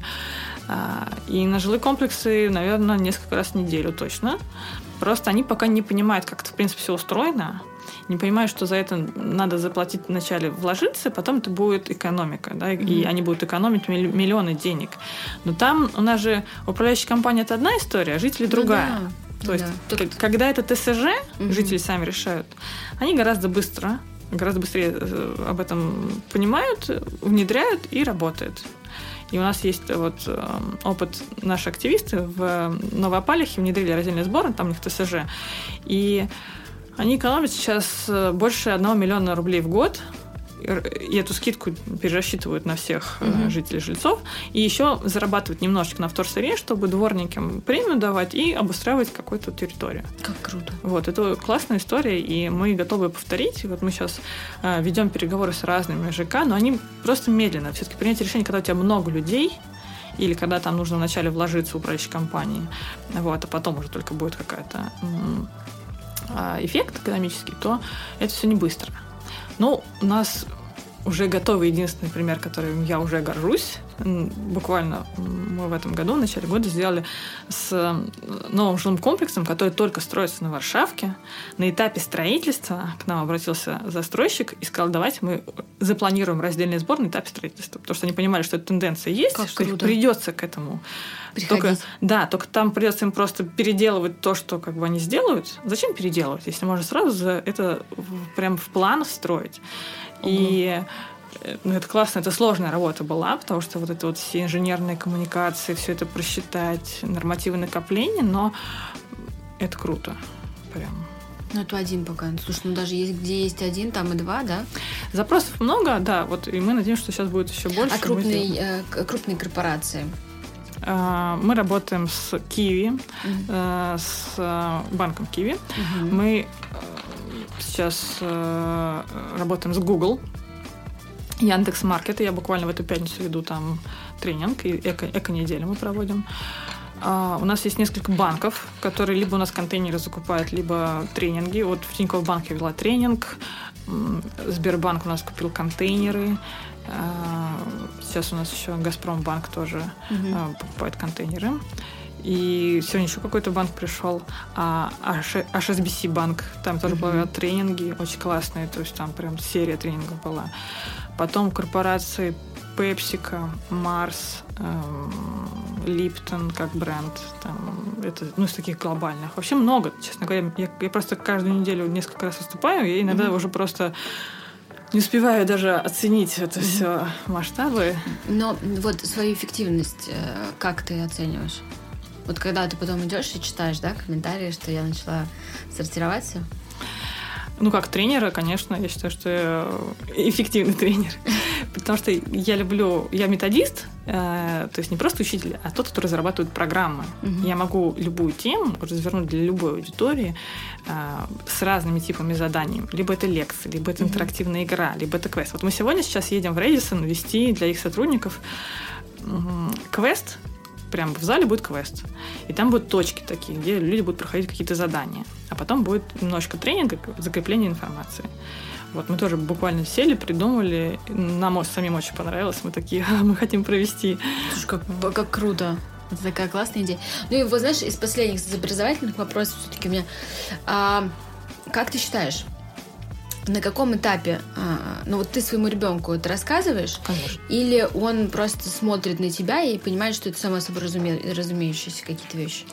А, и на жилые комплексы, наверное, несколько раз в неделю точно. Просто они пока не понимают, как это, в принципе, все устроено, не понимают, что за это надо заплатить вначале вложиться, потом это будет экономика, да, mm-hmm. и они будут экономить миллионы денег. Но там у нас же управляющая компания это одна история, а жители другая. Ну, да. То есть, Тут... когда это ТСЖ, угу. жители сами решают, они гораздо быстро, гораздо быстрее э, об этом понимают, внедряют и работают. И у нас есть вот э, опыт, наши активисты в Новоапалихе внедрили раздельный сбор, там у них ТСЖ. И они экономят сейчас э, больше 1 миллиона рублей в год и эту скидку перерасчитывают на всех угу. жителей жильцов, и еще зарабатывают немножечко на вторсырье, чтобы дворникам премию давать и обустраивать какую-то территорию. Как круто. Вот, это классная история, и мы готовы повторить. Вот мы сейчас э, ведем переговоры с разными ЖК, но они просто медленно. Все-таки принять решение, когда у тебя много людей, или когда там нужно вначале вложиться в управляющей компании, вот, а потом уже только будет какая-то эффект экономический, то это все не быстро. Ну, у нас уже готовый единственный пример, которым я уже горжусь. Буквально мы в этом году, в начале года, сделали с новым жилым комплексом, который только строится на Варшавке. На этапе строительства к нам обратился застройщик и сказал, давайте мы запланируем раздельный сбор на этапе строительства. Потому что они понимали, что эта тенденция есть, как что круто. придется к этому. Только, да, только там придется им просто переделывать то, что как бы они сделают. Зачем переделывать, если можно сразу это прям в план встроить? И э, ну, это классно, это сложная работа была, потому что вот это вот все инженерные коммуникации, все это просчитать, нормативы накопления, но это круто. Прям. Ну, это один пока. Слушай, ну даже есть, где есть один, там и два, да? Запросов много, да. Вот и мы надеемся, что сейчас будет еще больше. А крупные, э, крупные корпорации? А, мы работаем с Киви, mm-hmm. с банком Киви. Mm-hmm. Мы сейчас э, работаем с Google, Яндекс Маркет. Я буквально в эту пятницу веду там тренинг, и эко, эко-неделю мы проводим. Uh, у нас есть несколько банков, которые либо у нас контейнеры закупают, либо тренинги. Вот в Тинькофф банке вела тренинг, Сбербанк у нас купил контейнеры. Uh, сейчас у нас еще Газпромбанк тоже uh-huh. uh, покупает контейнеры. И сегодня еще какой-то банк пришел, а HSBC банк, там тоже mm-hmm. были тренинги очень классные, то есть там прям серия тренингов была. Потом корпорации PepsiCo, Mars, Липтон как бренд, там, это, ну, из таких глобальных. Вообще много, честно говоря. Я, я просто каждую неделю несколько раз выступаю, и иногда mm-hmm. уже просто не успеваю даже оценить это mm-hmm. все масштабы. Но вот свою эффективность э, как ты оцениваешь? Вот когда ты потом идешь и читаешь, да, комментарии, что я начала сортироваться. Ну, как тренера, конечно, я считаю, что я эффективный тренер. Потому что я люблю, я методист, э, то есть не просто учитель, а тот, который разрабатывает программы. Угу. Я могу любую тему развернуть для любой аудитории э, с разными типами заданий. Либо это лекция, либо это угу. интерактивная игра, либо это квест. Вот мы сегодня сейчас едем в Редисон вести для их сотрудников квест, прямо в зале будет квест. И там будут точки такие, где люди будут проходить какие-то задания. А потом будет немножко тренинга, закрепление информации. Вот мы тоже буквально сели, придумали. Нам самим очень понравилось. Мы такие, а, мы хотим провести. Слушай, как, как круто. Это такая классная идея. Ну и вот знаешь, из последних образовательных вопросов все-таки у меня. А, как ты считаешь, на каком этапе, а, ну вот ты своему ребенку это рассказываешь, Конечно. или он просто смотрит на тебя и понимает, что это само собой разуме... разумеющиеся какие-то вещи?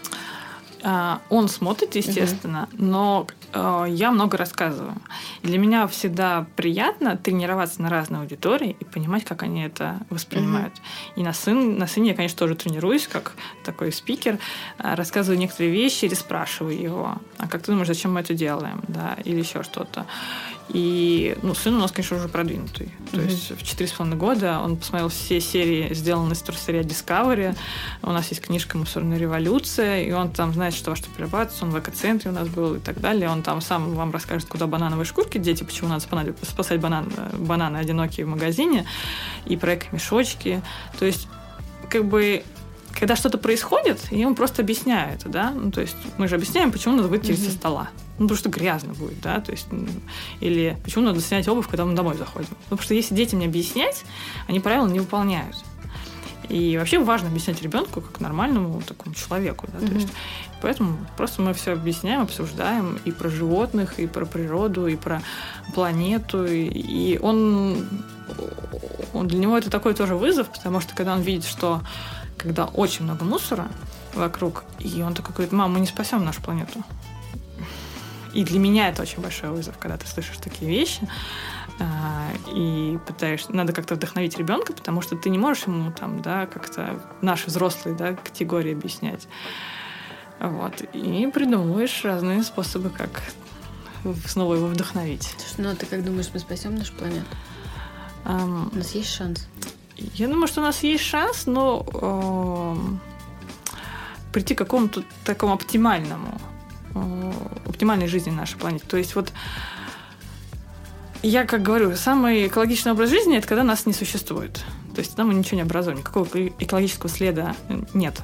А, он смотрит, естественно, угу. но э, я много рассказываю. Для меня всегда приятно тренироваться на разной аудитории и понимать, как они это воспринимают. Угу. И на, сын, на сыне я, конечно, тоже тренируюсь, как такой спикер, а, рассказываю некоторые вещи или спрашиваю его, а как ты думаешь, зачем мы это делаем, да, или еще что-то. И ну, сын у нас, конечно, уже продвинутый. То mm-hmm. есть в четыре с половиной года он посмотрел все серии, сделанные с Торсерия Discovery. У нас есть книжка «Мусорная революция», и он там знает, что во что перерабатывается. Он в экоцентре у нас был и так далее. Он там сам вам расскажет, куда банановые шкурки дети, почему надо спасать банан, бананы одинокие в магазине, и про эко-мешочки. То есть как бы когда что-то происходит, ему просто объясняют, да, ну, то есть мы же объясняем, почему надо выйти mm-hmm. со стола. Ну, потому что грязно будет, да, то есть, или почему надо снять обувь, когда мы домой заходим. Ну, потому что если детям не объяснять, они правила не выполняют. И вообще важно объяснять ребенку как нормальному такому человеку. Да? Mm-hmm. То есть, поэтому просто мы все объясняем, обсуждаем и про животных, и про природу, и про планету. И, он, он для него это такой тоже вызов, потому что когда он видит, что когда очень много мусора, вокруг. И он такой говорит, мам, мы не спасем нашу планету. И для меня это очень большой вызов, когда ты слышишь такие вещи а, и пытаешься, надо как-то вдохновить ребенка, потому что ты не можешь ему там, да, как-то наши взрослые, да, категории объяснять. Вот. И придумываешь разные способы, как снова его вдохновить. Ну, а ты как думаешь, мы спасем нашу планету? Um, у нас есть шанс? Я думаю, что у нас есть шанс, но э, прийти к какому-то такому оптимальному, э, оптимальной жизни на нашей планете. То есть вот я, как говорю, самый экологичный образ жизни – это когда нас не существует. То есть там мы ничего не образуем, никакого экологического следа нет.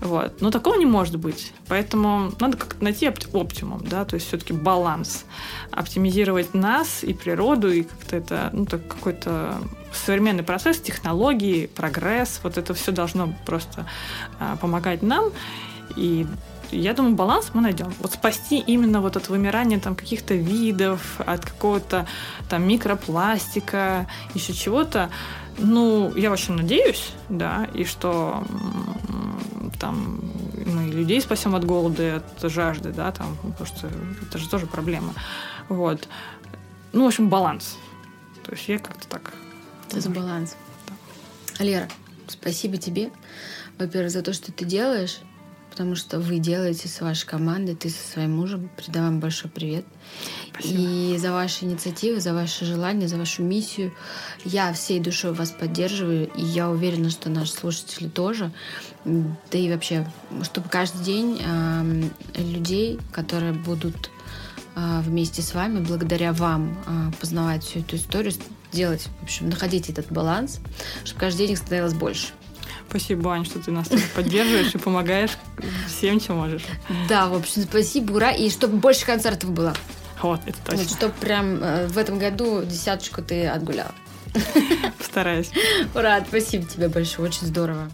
Вот. Но такого не может быть. Поэтому надо как-то найти оптимум, да, то есть все-таки баланс. Оптимизировать нас и природу, и как-то это, ну, так какой-то современный процесс, технологии, прогресс, вот это все должно просто а, помогать нам. И я думаю, баланс мы найдем. Вот спасти именно вот от вымирания там каких-то видов, от какого-то там микропластика, еще чего-то. Ну, я очень надеюсь, да, и что там мы людей спасем от голода и от жажды, да, там, потому что это же тоже проблема. Вот. Ну, в общем, баланс. То есть я как-то так. Это за баланс. Да. Лера, спасибо тебе, во-первых, за то, что ты делаешь потому что вы делаете с вашей командой, ты со своим мужем. Передаю вам большой привет. Спасибо. И за ваши инициативы, за ваши желания, за вашу миссию. Я всей душой вас поддерживаю, и я уверена, что наши слушатели тоже. Да и вообще, чтобы каждый день э, людей, которые будут э, вместе с вами, благодаря вам э, познавать всю эту историю, делать, в общем, находить этот баланс, чтобы каждый день их становилось больше. Спасибо, Ань, что ты нас поддерживаешь и помогаешь всем, чем можешь. Да, в общем, спасибо, ура. И чтобы больше концертов было. Вот, это точно. Вот, чтобы прям э, в этом году десяточку ты отгуляла. Постараюсь. Ура, спасибо тебе большое, очень здорово.